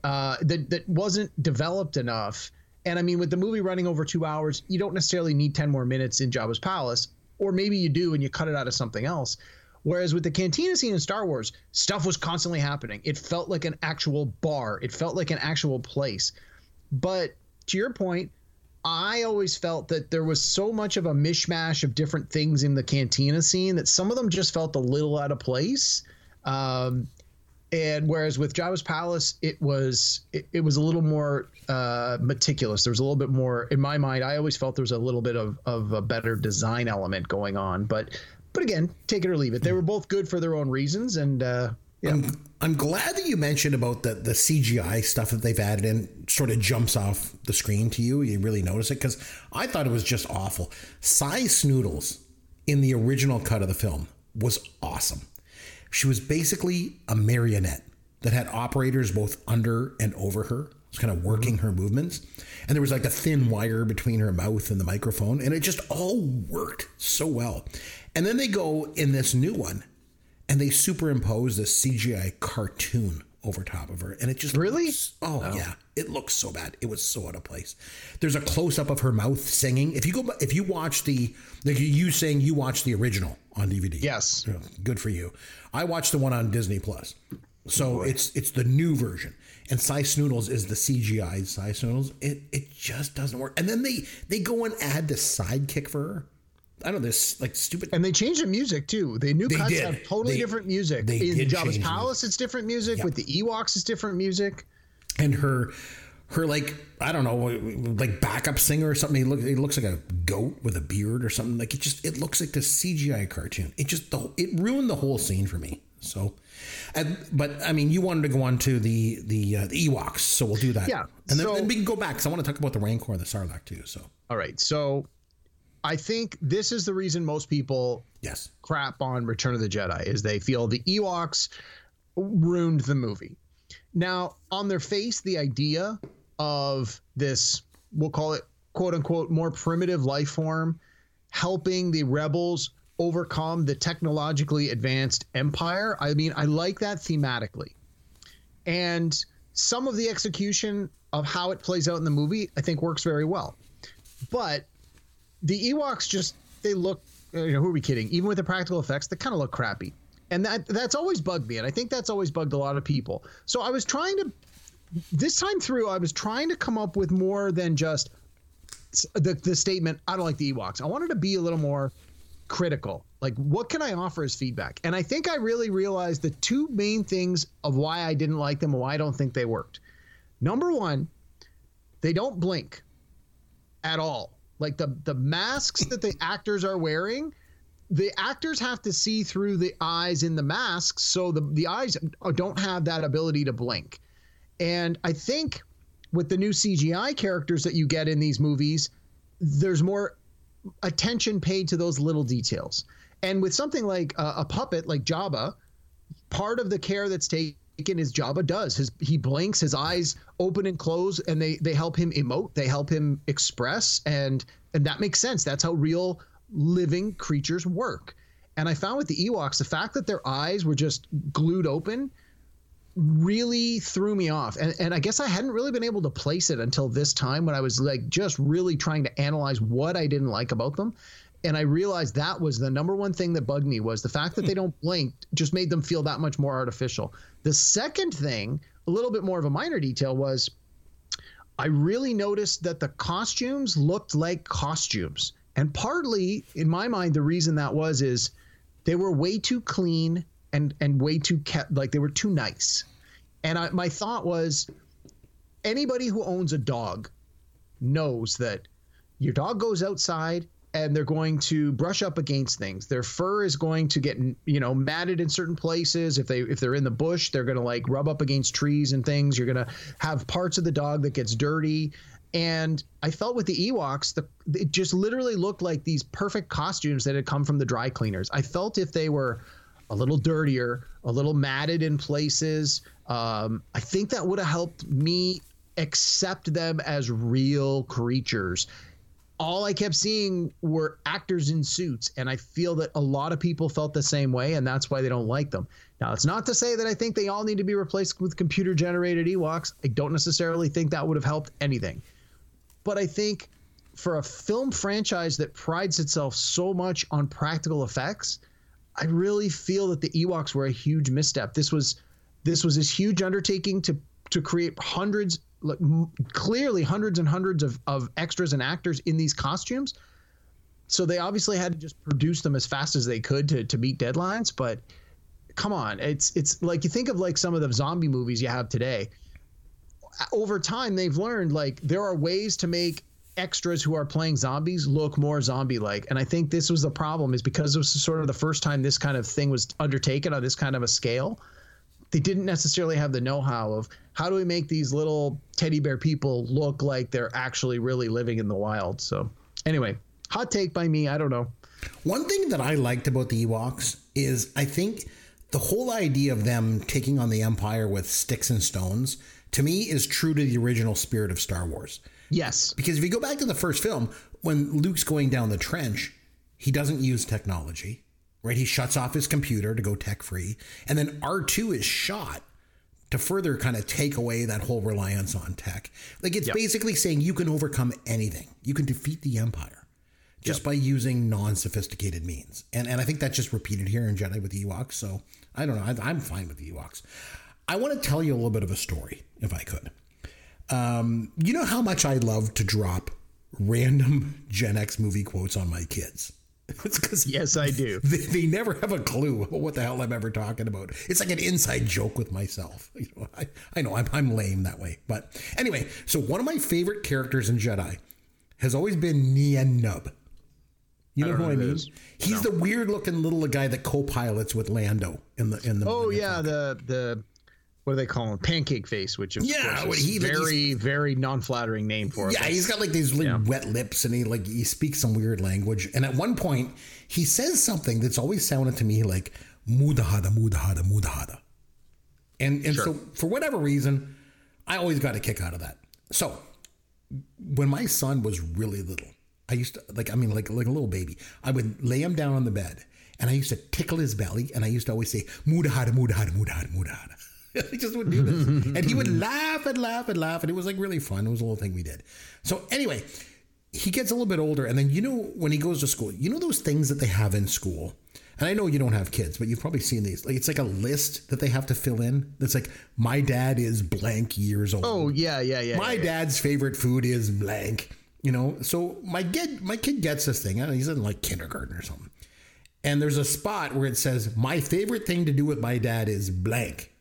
uh, that that wasn't developed enough. And I mean, with the movie running over two hours, you don't necessarily need 10 more minutes in Jabba's palace, or maybe you do and you cut it out of something else. Whereas with the cantina scene in Star Wars, stuff was constantly happening. It felt like an actual bar. It felt like an actual place. But to your point, I always felt that there was so much of a mishmash of different things in the cantina scene that some of them just felt a little out of place. Um, and whereas with Jabba's Palace, it was it, it was a little more uh, meticulous. There was a little bit more in my mind. I always felt there was a little bit of, of a better design element going on. But but again, take it or leave it. They were both good for their own reasons, and uh, yeah. I'm, I'm glad that you mentioned about the, the CGI stuff that they've added in sort of jumps off the screen to you. You really notice it because I thought it was just awful. Sy Snootles in the original cut of the film was awesome. She was basically a marionette that had operators both under and over her. It's kind of working her movements. And there was like a thin wire between her mouth and the microphone. And it just all worked so well. And then they go in this new one and they superimpose this CGI cartoon over top of her, and it just Really? looks- oh yeah, it looks so bad. It was so out of place. There's a close up of her mouth singing. If you go, if you watch the, like you saying you watched the original on DVD. Yes. Good for you. I watched the one on Disney Plus, so it's it's the new version. And Sy Snootles is the CGI Sy Snootles. It it just doesn't work. And then they they go and add this sidekick for her. I don't know this like stupid. And they changed the music too. The new They cuts did. have totally They- different music. they In Jabba's the Palace, it's different music. With the Ewoks, it's different music. and her her like I don't know like backup singer or something. He look it looks like a goat with a beard or something. Like it just it looks like this CGI cartoon. It just the it ruined the whole scene for me. So, but I mean, you wanted to go on to the the uh, the Ewoks, so we'll do that. Yeah, and then, so- then we can go back. So I want to talk about the Rancor and the Sarlacc too. So All right. So I think this is the reason most people yes, crap on Return of the Jedi is they feel the Ewoks ruined the movie. Now, on their face, the idea of this, we'll call it quote unquote, more primitive life form helping the rebels overcome the technologically advanced empire. I mean, I like that thematically. And some of the execution of how it plays out in the movie, I think works very well. But the Ewoks just they look uh, you know who are we kidding? Even with the practical effects they kind of look crappy. And that that's always bugged me and I think that's always bugged a lot of people. So I was trying to this time through I was trying to come up with more than just the the statement I don't like the Ewoks. I wanted to be a little more critical. Like what can I offer as feedback? And I think I really realized the two main things of why I didn't like them and why I don't think they worked. Number one they don't blink at all. Like the the masks that the actors are wearing, the actors have to see through the eyes in the masks, so the the eyes don't have that ability to blink. And I think with the new CGI characters that you get in these movies, there's more attention paid to those little details. And with something like a, a puppet like Jabba, part of the care that's taken is Jabba does. His he blinks, his eyes open and close, and they they help him emote, they help him express, and and that makes sense. That's how real living creatures work. And I found with the Ewoks, the fact that their eyes were just glued open really threw me off. And, and I guess I hadn't really been able to place it until this time when I was like just really trying to analyze what I didn't like about them. And I realized that was the number one thing that bugged me was the fact that they hmm. don't blink just made them feel that much more artificial. The second thing, a little bit more of a minor detail, was I really noticed that the costumes looked like costumes. And partly, in my mind, the reason that was is they were way too clean and and way too kept like they were too nice. And I, my thought was, anybody who owns a dog knows that your dog goes outside and they're going to brush up against things. Their fur is going to get you know matted in certain places. If they if they're in the bush, they're going to like rub up against trees and things. You're going to have parts of the dog that gets dirty. And I felt with the Ewoks, the, it just literally looked like these perfect costumes that had come from the dry cleaners. I felt if they were a little dirtier, a little matted in places, um, I think that would have helped me accept them as real creatures all I kept seeing were actors in suits, and I feel that a lot of people felt the same way, and that's why they don't like them. Now, it's not to say that I think they all need to be replaced with computer generated Ewoks. I don't necessarily think that would have helped anything. But I think for a film franchise that prides itself so much on practical effects, I really feel that the Ewoks were a huge misstep. This was this was this huge undertaking to to create hundreds like clearly hundreds and hundreds of, of extras and actors in these costumes. So they obviously had to just produce them as fast as they could to, to meet deadlines. But come on, it's it's like you think of like some of the zombie movies you have today. Over time, they've learned like there are ways to make extras who are playing zombies look more zombie like and i think this was the problem is because it was sort of the first time this kind of thing was undertaken on this kind of a scale they didn't necessarily have the know-how of how do we make these little teddy bear people look like they're actually really living in the wild. So anyway, hot take by me. I don't know. One thing that I liked about the Ewoks is I think the whole idea of them taking on the Empire with sticks and stones to me is true to the original spirit of Star Wars. Yes. Because if you go back to the first film, when Luke's going down the trench, he doesn't use technology right? He shuts off his computer to go tech free. And then R2 is shot to further kind of take away that whole reliance on tech. Like it's yep. basically saying you can overcome anything, you can defeat the Empire just yep. by using non sophisticated means. And, and I think that's just repeated here in Jedi with the Ewoks. So I don't know. I, I'm fine with the Ewoks. I want to tell you a little bit of a story, if I could. Um, you know how much I love to drop random <laughs> Gen X movie quotes on my kids. <laughs> It's because yes, I do. <laughs> They, they, never have a clue what the hell I'm ever talking about. It's like an inside joke with myself. <laughs> You know, I, I know I'm, I'm lame that way, but anyway. So one of my favorite characters in Jedi has always been Nien Nunb. You know who I mean? He's no. the weird looking little guy that co-pilots with Lando in the in the. Oh yeah, the the what do they call him? Pancake face, which is yeah, he, very like very non-flattering name for him. Yeah, he's got like these like yeah. wet lips, and he like he speaks some weird language. And at one point, he says something that's always sounded to me like "mudahada, mudahada, mudahada," and and sure. so for whatever reason, I always got a kick out of that. So when my son was really little, I used to like I mean like like a little baby, I would lay him down on the bed. And I used to tickle his belly, and I used to always say "mudahada, mudahada, mudahada, mudahada." <laughs> he just would do this. <laughs> and he would laugh and laugh and laugh. And it was like really fun. It was a little thing we did. So, anyway, he gets a little bit older. And then, you know, when he goes to school, you know those things that they have in school? And I know you don't have kids, but you've probably seen these. Like it's like a list that they have to fill in. That's like my dad is blank years old. Oh yeah, yeah, yeah. My yeah, dad's yeah. favorite food is blank. You know, so my kid, my kid gets this thing. And he's in like kindergarten or something. And there's a spot where it says, "My favorite thing to do with my dad is blank."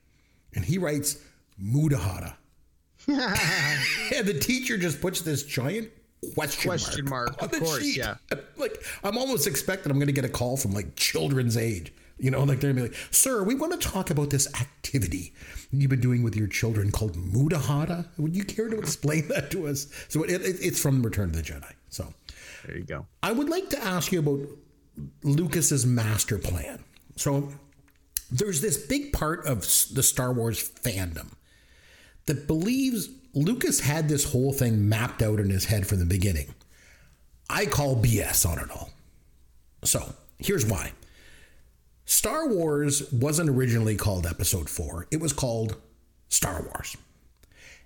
And he writes Mudahara. <laughs> and the teacher just puts this giant question, question mark, mark of course, sheet. yeah. Like I'm almost expecting I'm going to get a call from like children's age. You know, like they're going to be like, "Sir, we want to talk about this activity you've been doing with your children called Mudahara. Would you care to explain that to us?" So it, it, it's from Return of the Jedi. So there you go. I would like to ask you about Lucas's master plan. So there's this big part of the Star Wars fandom that believes Lucas had this whole thing mapped out in his head from the beginning. I call BS on it all. So here's why. Star Wars wasn't originally called Episode 4, it was called Star Wars.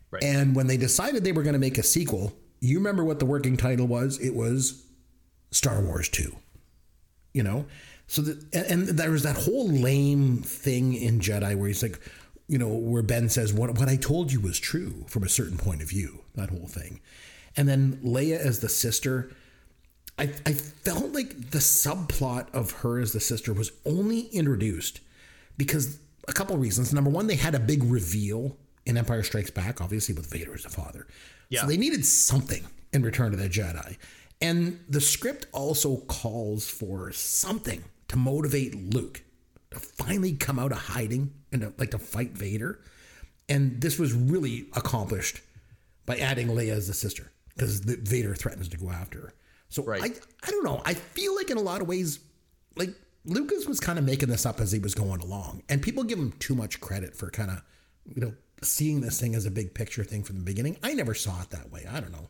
Right. And when they decided they were going to make a sequel, you remember what the working title was? It was Star Wars 2. You know? So that, and, there was that whole lame thing in Jedi where he's like, you know, where Ben says, what, what I told you was true from a certain point of view, that whole thing. And then Leia as the sister, I, I felt like the subplot of her as the sister was only introduced because a couple of reasons. Number one, they had a big reveal in Empire Strikes Back, obviously with Vader as the father. Yeah. So they needed something in Return of the Jedi. And the script also calls for something to motivate Luke to finally come out of hiding and to, like to fight Vader. And this was really accomplished by adding Leia as the sister because Vader threatens to go after her. So right. I I don't know. I feel like in a lot of ways, like Lucas was kind of making this up as he was going along, and people give him too much credit for kind of you know seeing this thing as a big picture thing from the beginning. I never saw it that way. I don't know.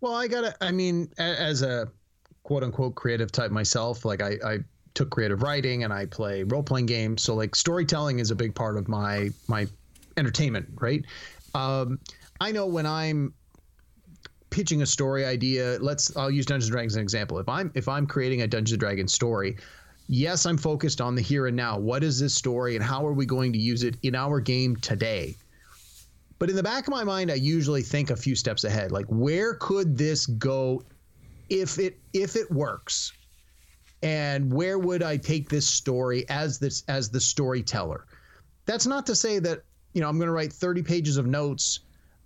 Well, I gotta. I mean, as a quote unquote creative type myself, like I, I took creative writing and I play role playing games. So like storytelling is a big part of my my entertainment, right? Um, I know when I'm pitching a story idea, let's I'll use Dungeons and Dragons as an example. If I'm if I'm creating a Dungeons and Dragons story, yes, I'm focused on the here and now. What is this story and how are we going to use it in our game today? But in the back of my mind, I usually think a few steps ahead. Like where could this go if it if it works? And where would I take this story as this as the storyteller? That's not to say that, you know, I'm going to write 30 pages of notes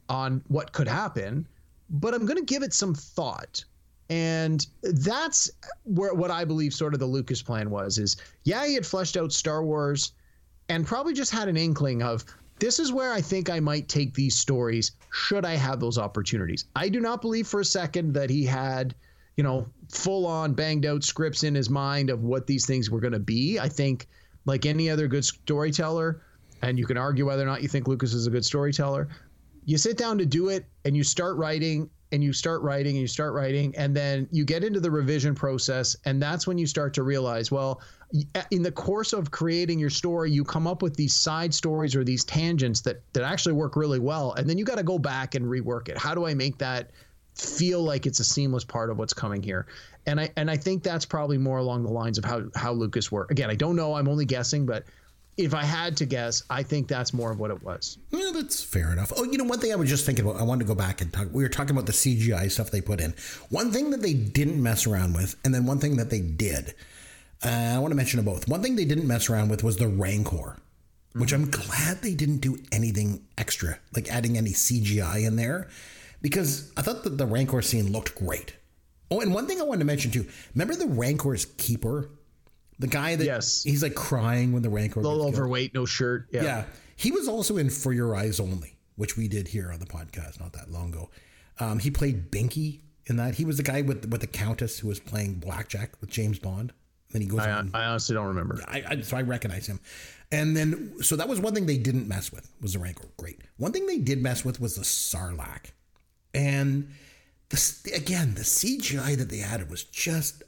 on what could happen but I'm going to give it some thought. And that's where what I believe sort of the Lucas plan was is yeah, he had fleshed out Star Wars and probably just had an inkling of this is where I think I might take these stories should I have those opportunities. I do not believe for a second that he had, you know, full on banged out scripts in his mind of what these things were going to be. I think like any other good storyteller, and you can argue whether or not you think Lucas is a good storyteller, you sit down to do it and you start writing and you start writing and you start writing and then you get into the revision process and that's when you start to realize well in the course of creating your story you come up with these side stories or these tangents that that actually work really well and then you got to go back and rework it how do i make that feel like it's a seamless part of what's coming here and i and i think that's probably more along the lines of how how lucas worked again i don't know i'm only guessing but if I had to guess, I think that's more of what it was. Yeah, that's fair enough. Oh, you know, one thing I was just thinking about, I wanted to go back and talk. We were talking about the CGI stuff they put in. One thing that they didn't mess around with, and then one thing that they did. Uh, I want to mention them both. One thing they didn't mess around with was the Rancor, which I'm glad they didn't do anything extra, like adding any CGI in there, because I thought that the Rancor scene looked great. Oh, and one thing I wanted to mention too. Remember the Rancor's keeper the guy that yes. he's like crying when the Rancor. A little overweight, killed. no shirt. Yeah. yeah. He was also in For Your Eyes Only, which we did here on the podcast not that long ago. Um, he played Binky in that. He was the guy with with the Countess who was playing blackjack with James Bond. Then he goes. I, I honestly don't remember. I, I, so I recognize him. And then, so that was one thing they didn't mess with was the Rancor. Great. One thing they did mess with was the Sarlacc, and the, again the CGI that they added was just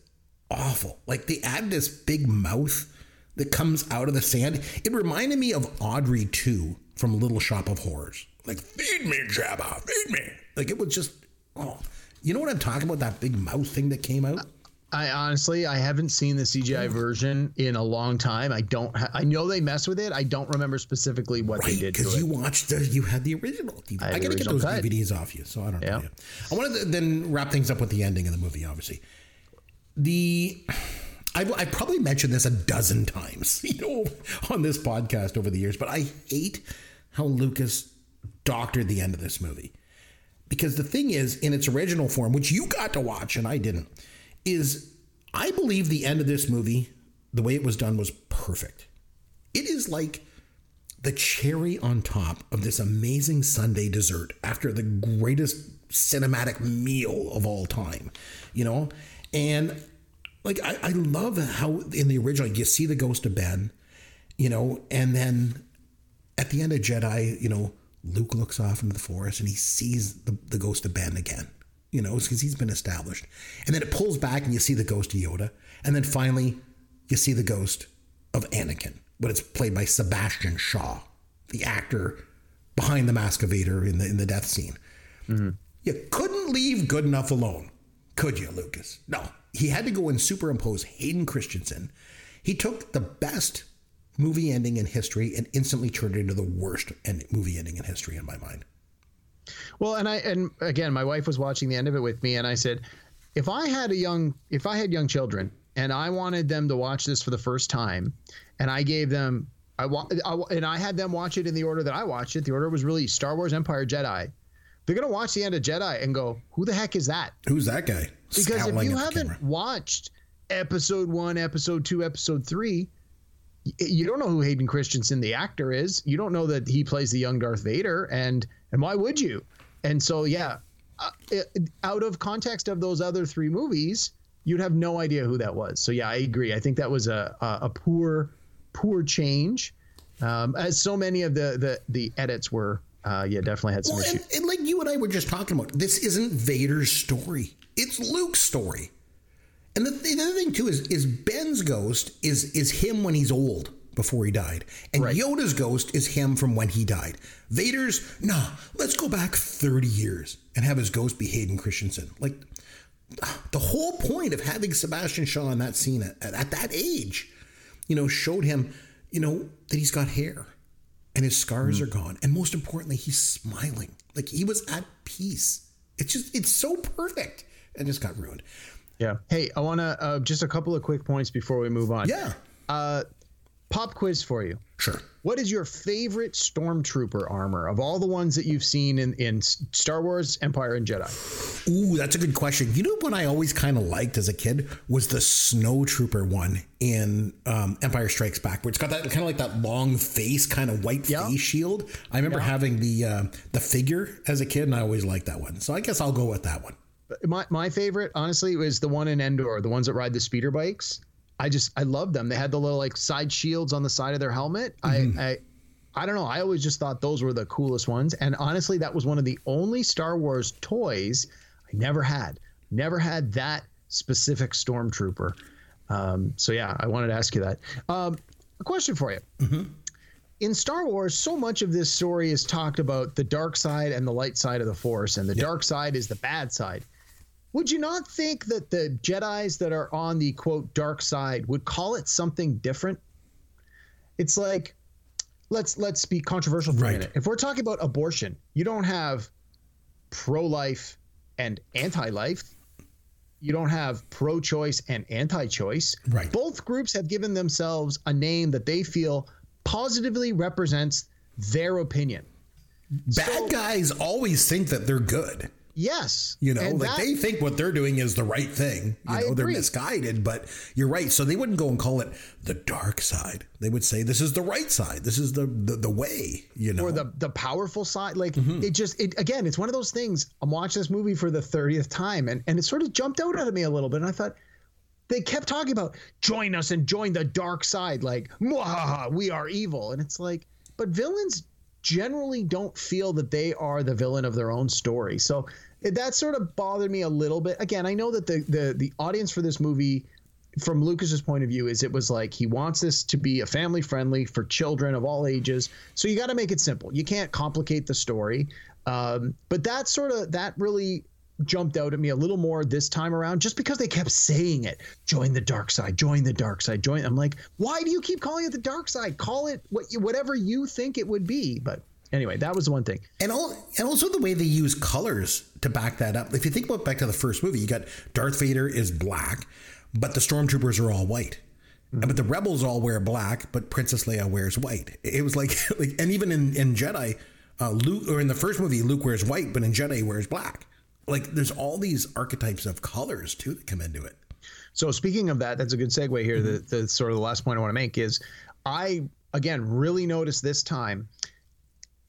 awful. Like they add this big mouth that comes out of the sand. It reminded me of Audrey 2 from Little Shop of Horrors. Like, feed me, Jabba, feed me. Like it was just, oh, you know what I'm talking about? That big mouth thing that came out. I honestly, I haven't seen the CGI hmm. version in a long time. I don't. Ha- I know they mess with it. I don't remember specifically what right, they did. Because you watched, the, you had the original. DVD. I, I got to get those cut. DVDs off you, so I don't know. Yeah. I wanted to then wrap things up with the ending of the movie. Obviously, the I've, I've, probably mentioned this a dozen times, <laughs> you know, on this podcast over the years, but I hate how Lucas doctored the end of this movie. Because the thing is, in its original form, which you got to watch and I didn't, is I believe the end of this movie, the way it was done, was perfect. It is like the cherry on top of this amazing sundae dessert after the greatest cinematic meal of all time, you know? And like I, I love how in the original you see the ghost of Ben, you know, and then at the end of Jedi, you know, Luke looks off into the forest and he sees the, the ghost of Ben again, you know, because he's been established. And then it pulls back and you see the ghost of Yoda. And then finally, you see the ghost of Anakin, but it's played by Sebastian Shaw, the actor behind the mask of Vader in the in the death scene. Mm-hmm. You couldn't leave good enough alone, could you, Lucas? No, he had to go and superimpose Hayden Christensen. He took the best movie ending in history and instantly turned it into the worst movie ending in history in my mind. Well, and I and again, my wife was watching the end of it with me, and I said, if I had a young, if I had young children, and I wanted them to watch this for the first time, and I gave them, I want, and I had them watch it in the order that I watched it. The order was really Star Wars, Empire, Jedi. They're gonna watch the end of Jedi and go, "Who the heck is that? Who's that guy?" Because Scowling if you haven't camera. watched Episode One, Episode Two, Episode Three, you don't know who Hayden Christensen, the actor, is. You don't know that he plays the young Darth Vader, and and why would you? And so, yeah, uh, it, out of context of those other three movies, you'd have no idea who that was. So yeah, I agree. I think that was a a, a poor poor change, um, as so many of the the the edits were. Uh, yeah, definitely had some well, issues. And, and like you and I were just talking about, this isn't Vader's story; it's Luke's story. And the, the other thing too is is Ben's ghost is is him when he's old before he died. And right. Yoda's ghost is him from when he died. Vader's, nah, let's go back 30 years and have his ghost be Hayden Christensen. Like the whole point of having Sebastian Shaw in that scene at, at that age, you know, showed him, you know, that he's got hair and his scars mm. are gone. And most importantly, he's smiling. Like he was at peace. It's just, it's so perfect. And just got ruined. Yeah. Hey, I want to uh, just a couple of quick points before we move on. Yeah. Uh, pop quiz for you. Sure. What is your favorite stormtrooper armor of all the ones that you've seen in, in Star Wars, Empire, and Jedi? Ooh, that's a good question. You know what I always kind of liked as a kid was the snowtrooper one in um, Empire Strikes Back, where it's got that kind of like that long face, kind of white yep. face shield. I remember yep. having the uh, the figure as a kid, and I always liked that one. So I guess I'll go with that one. My my favorite, honestly, was the one in Endor, the ones that ride the speeder bikes. I just I love them. They had the little like side shields on the side of their helmet. Mm-hmm. I, I I don't know. I always just thought those were the coolest ones. And honestly, that was one of the only Star Wars toys I never had. Never had that specific stormtrooper. Um, so yeah, I wanted to ask you that. Um, a question for you. Mm-hmm. In Star Wars, so much of this story is talked about the dark side and the light side of the Force, and the yep. dark side is the bad side. Would you not think that the Jedi's that are on the quote dark side would call it something different? It's like let's let's be controversial for right. a minute. If we're talking about abortion, you don't have pro-life and anti-life. You don't have pro-choice and anti-choice. Right. Both groups have given themselves a name that they feel positively represents their opinion. Bad so, guys always think that they're good. Yes. You know, and like that, they think what they're doing is the right thing. You know, they're misguided, but you're right. So they wouldn't go and call it the dark side. They would say this is the right side. This is the the, the way, you know. Or the the powerful side. Like mm-hmm. it just it again, it's one of those things. I'm watching this movie for the 30th time and, and it sort of jumped out at me a little bit. And I thought, they kept talking about join us and join the dark side, like, we are evil. And it's like, but villains generally don't feel that they are the villain of their own story. So that sort of bothered me a little bit. Again, I know that the the the audience for this movie from Lucas's point of view is it was like he wants this to be a family friendly for children of all ages. So you got to make it simple. You can't complicate the story. Um, but that sort of that really jumped out at me a little more this time around just because they kept saying it join the dark side join the dark side join i'm like why do you keep calling it the dark side call it what you, whatever you think it would be but anyway, that was the one thing. And all, and also the way they use colors to back that up. If you think about back to the first movie, you got Darth Vader is black, but the stormtroopers are all white. Mm-hmm. But the rebels all wear black, but Princess Leia wears white. It was like, <laughs> like and even in, in Jedi, uh, Luke, or in the first movie, Luke wears white, but in Jedi he wears black. Like there's all these archetypes of colors too that come into it. So speaking of that, that's a good segue here. Mm-hmm. The, the sort of the last point I want to make is I again really noticed this time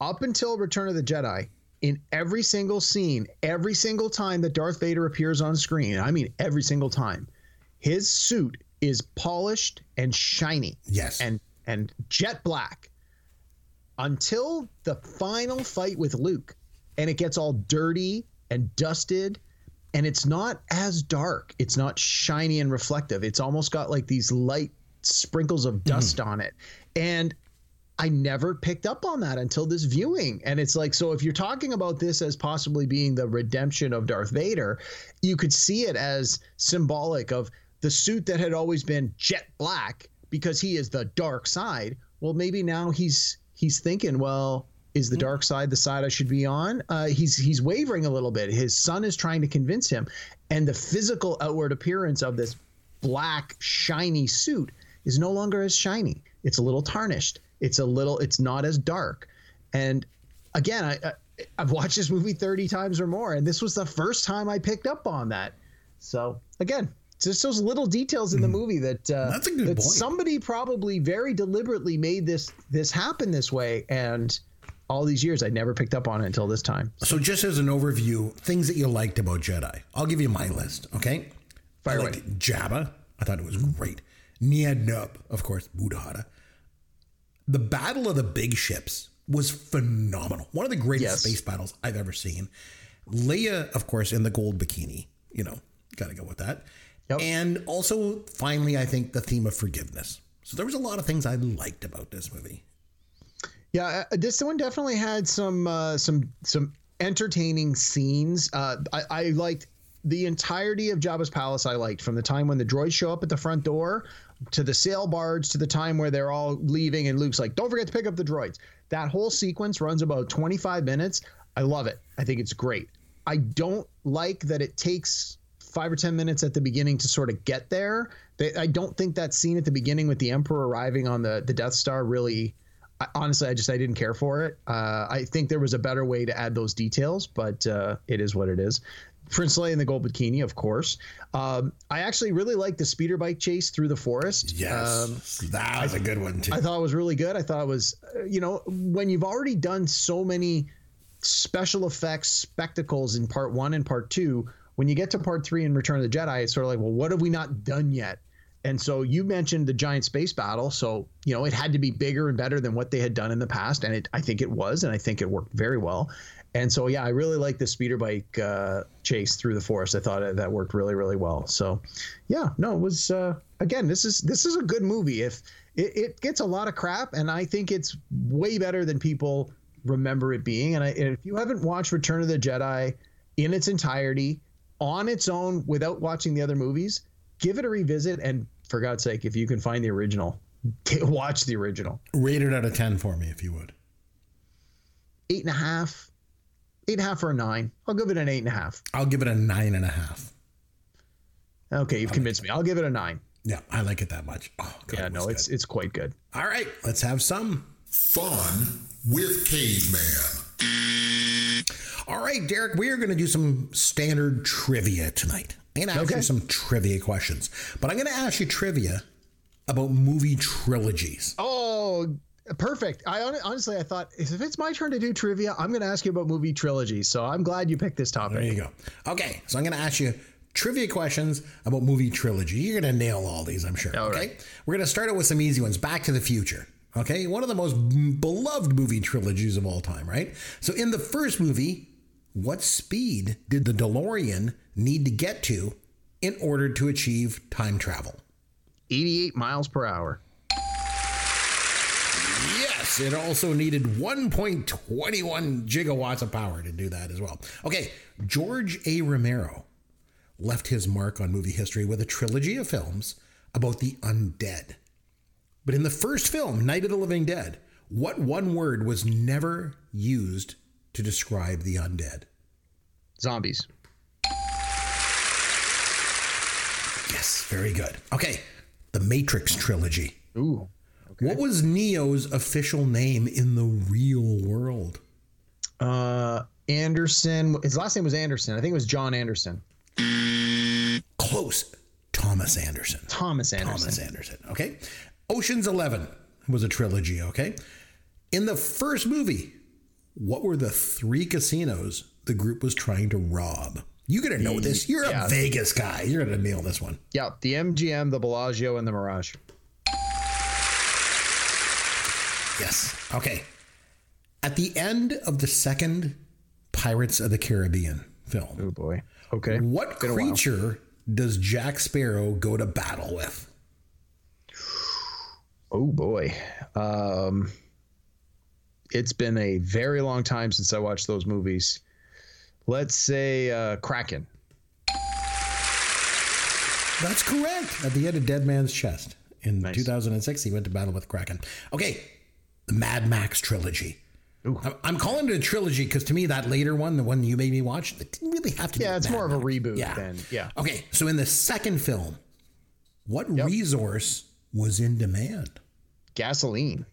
up until Return of the Jedi, in every single scene, every single time that Darth Vader appears on screen, I mean every single time, his suit is polished and shiny. Yes. And and jet black. Until the final fight with Luke and it gets all dirty and dusted and it's not as dark. It's not shiny and reflective. It's almost got like these light sprinkles of mm-hmm. dust on it. And I never picked up on that until this viewing. And it's like, so if you're talking about this as possibly being the redemption of Darth Vader, you could see it as symbolic of the suit that had always been jet black because he is the dark side. Well, maybe now he's he's thinking, well, is the dark side the side I should be on? Uh, he's he's wavering a little bit. His son is trying to convince him, and the physical outward appearance of this black shiny suit is no longer as shiny. It's a little tarnished. It's a little. It's not as dark. And again, I, I I've watched this movie thirty times or more, and this was the first time I picked up on that. So again, just those little details in the movie that uh, That's a good that point. somebody probably very deliberately made this this happen this way, and all these years I never picked up on it until this time. So, just as an overview, things that you liked about Jedi. I'll give you my list, okay? Fire I away. liked Jabba. I thought it was great. Nien Nunb, of course, Buddhada. The Battle of the Big Ships was phenomenal. One of the greatest Yes. space battles I've ever seen. Leia, of course, in the gold bikini. You know, got to go with that. Yep. And also, finally, I think the theme of forgiveness. So there was a lot of things I liked about this movie. Yeah, uh, this one definitely had some uh, some some entertaining scenes. Uh, I, I liked the entirety of Jabba's palace. I liked from the time when the droids show up at the front door to the sail barge to the time where they're all leaving and Luke's like, "Don't forget to pick up the droids." That whole sequence runs about 25 minutes. I love it. I think it's great. I don't like that it takes five or 10 minutes at the beginning to sort of get there. They, I don't think that scene at the beginning with the Emperor arriving on the, the Death Star really I, honestly, I just I didn't care for it. Uh, I think there was a better way to add those details, but uh, it is what it is. Prince Leia in the gold bikini, of course. Um, I actually really liked the speeder bike chase through the forest. Um, that was a good one, too. I thought it was really good. I thought it was, uh, you know, when you've already done so many special effects spectacles in part one and part two, when you get to part three in Return of the Jedi, it's sort of like, well, what have we not done yet? And so you mentioned the giant space battle, so you know it had to be bigger and better than what they had done in the past, and it I think it was, and I think it worked very well. And so yeah, I really like the speeder bike uh, chase through the forest. I thought that worked really really well. So yeah, no, it was uh, again this is this is a good movie. If it, it gets a lot of crap, and I think it's way better than people remember it being. And, I, and if you haven't watched Return of the Jedi in its entirety on its own without watching the other movies, give it a revisit. And for God's sake, if you can find the original, <laughs> watch the original. Rate it out of 10 for me, if you would. Eight and a half, eight and a half or a nine. I'll give it an eight and a half. I'll give it a nine and a half. Okay, you've convinced me. I'll give it a nine. Yeah, I like it that much. Oh, God, Yeah, no, was it's it's quite good. All right, let's have some. Fun with Caveman. All right, Derek, we are going to do some standard trivia tonight. I'm ask Okay. you some trivia questions, but I'm going to ask you trivia about movie trilogies. Oh, perfect. I honestly, I thought if it's my turn to do trivia, I'm going to ask you about movie trilogies. So I'm glad you picked this topic. There you go. Okay, so I'm going to ask you trivia questions about movie trilogy. You're going to nail all these, I'm sure. All okay, right. we're going to start out with some easy ones. Back to the Future. Okay, one of the most beloved movie trilogies of all time, right? So in the first movie, what speed did the DeLorean need to get to in order to achieve time travel? 88 miles per hour. Yes, it also needed 1.21 gigawatts of power to do that as well. Okay, George A. Romero left his mark on movie history with a trilogy of films about the undead. But in the first film, Night of the Living Dead, what one word was never used to describe the undead? Zombies. Yes, very good. Okay, the Matrix trilogy. Ooh. Okay. What was Neo's official name in the real world? Uh, Anderson. His last name was Anderson. I think it was John Anderson. Close. Thomas Anderson. Thomas Anderson. Thomas Anderson. Okay. Ocean's 11 was a trilogy. Okay. In the first movie, what were the three casinos the group was trying to rob? You gotta know this. You're Yeah. a Vegas guy. You're gonna nail this one. Yeah, the MGM, the Bellagio, and the Mirage. Yes. Okay. At the end of the second Pirates of the Caribbean film, Oh boy. Okay. what Been creature does Jack Sparrow go to battle with? Oh boy. Um, it's been a very long time since I watched those movies. Let's say uh, Kraken. That's correct. At the end of Dead Man's Chest in Nice. 2006, he went to battle with Kraken. Okay, the Mad Max trilogy. I'm- I'm calling it a trilogy because to me, that later one, the one you made me watch, it didn't really have to be. Yeah, it's Mad more of a reboot Yeah. than- yeah. Okay, so in the second film, what resource was in demand? Gasoline.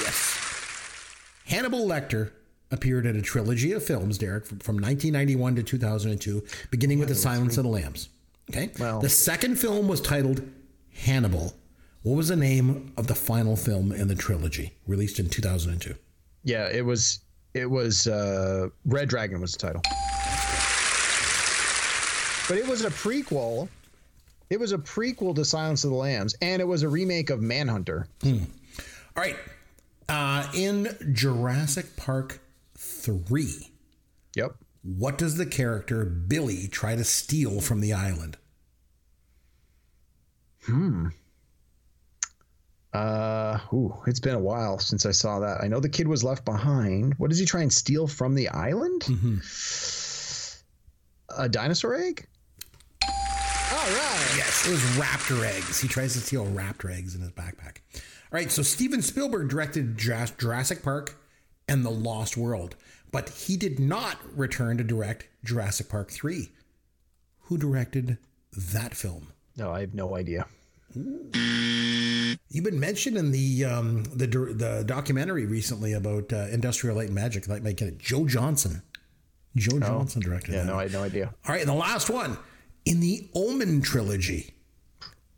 Yes. Hannibal Lecter appeared in a trilogy of films, Derek, from, from 1991 to 2002, beginning with The Silence of the Lambs. Okay. Well- the second film was titled Hannibal. What was the name of the final film in the trilogy, released in 2002? Yeah, it was. It was uh, Red Dragon was the title. But it was a prequel. It was a prequel to Silence of the Lambs, and it was a remake of Manhunter. All right. Uh, in Jurassic Park 3, Yep. what does the character Billy try to steal from the island? Hmm. Uh, ooh, it's been a while since I saw that. I know the kid was left behind. What does he try and steal from the island? A dinosaur egg? All right. Yes, it was raptor eggs. He tries to steal raptor eggs in his backpack. All right, so Steven Spielberg directed Jurassic Park and The Lost World, but he did not return to direct Jurassic Park 3. Who directed that film? No, I have no idea. You've been mentioned in the um, the the documentary recently about uh, Industrial Light and Magic. That might get it. Joe Johnston. Joe Johnston directed Yeah, that. no, I had no idea. All right, and the last one. In the Omen trilogy,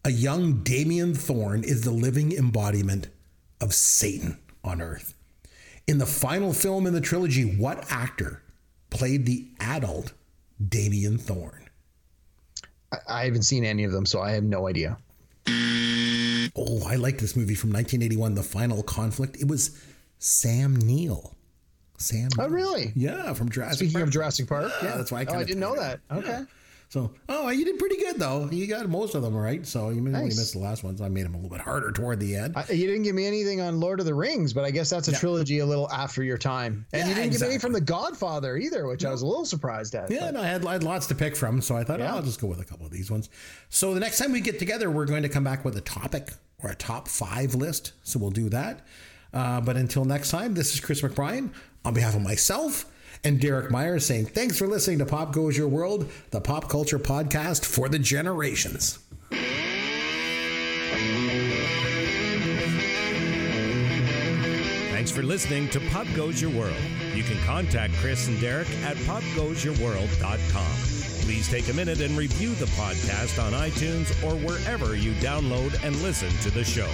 a young Damien Thorne is the living embodiment of Satan on Earth. In the final film in the trilogy, what actor played the adult Damien Thorne? I, haven't seen any of them, so I have no idea. Oh, I like this movie from 1981, The Final Conflict. It was Sam Neill. Sam. Oh, Neill. really? Yeah, from Jurassic Speaking Park. of Jurassic Park, Yeah, that's why I oh, I didn't know that. Okay. So, oh, you did pretty good though. You got most of them right. So you only Nice. missed the last ones. I made them a little bit harder toward the end. I, you didn't give me anything on Lord of the Rings, but I guess that's a trilogy a little after your time. And Yeah, you didn't give me any from The Godfather either, which I was a little surprised at. Yeah, but- no, I had, I had lots to pick from, so I thought oh, I'll just go with a couple of these ones. So the next time we get together, we're going to come back with a topic or a top five list. So we'll do that. Uh, but until next time, this is Chris McBrien on behalf of myself and Derek Meyer saying thanks for listening to Pop Goes Your World, the pop culture podcast for the generations. Thanks for listening to Pop Goes Your World. You can contact Chris and Derek at popgoesyourworld.com. Please take a minute and review the podcast on iTunes or wherever you download and listen to the show.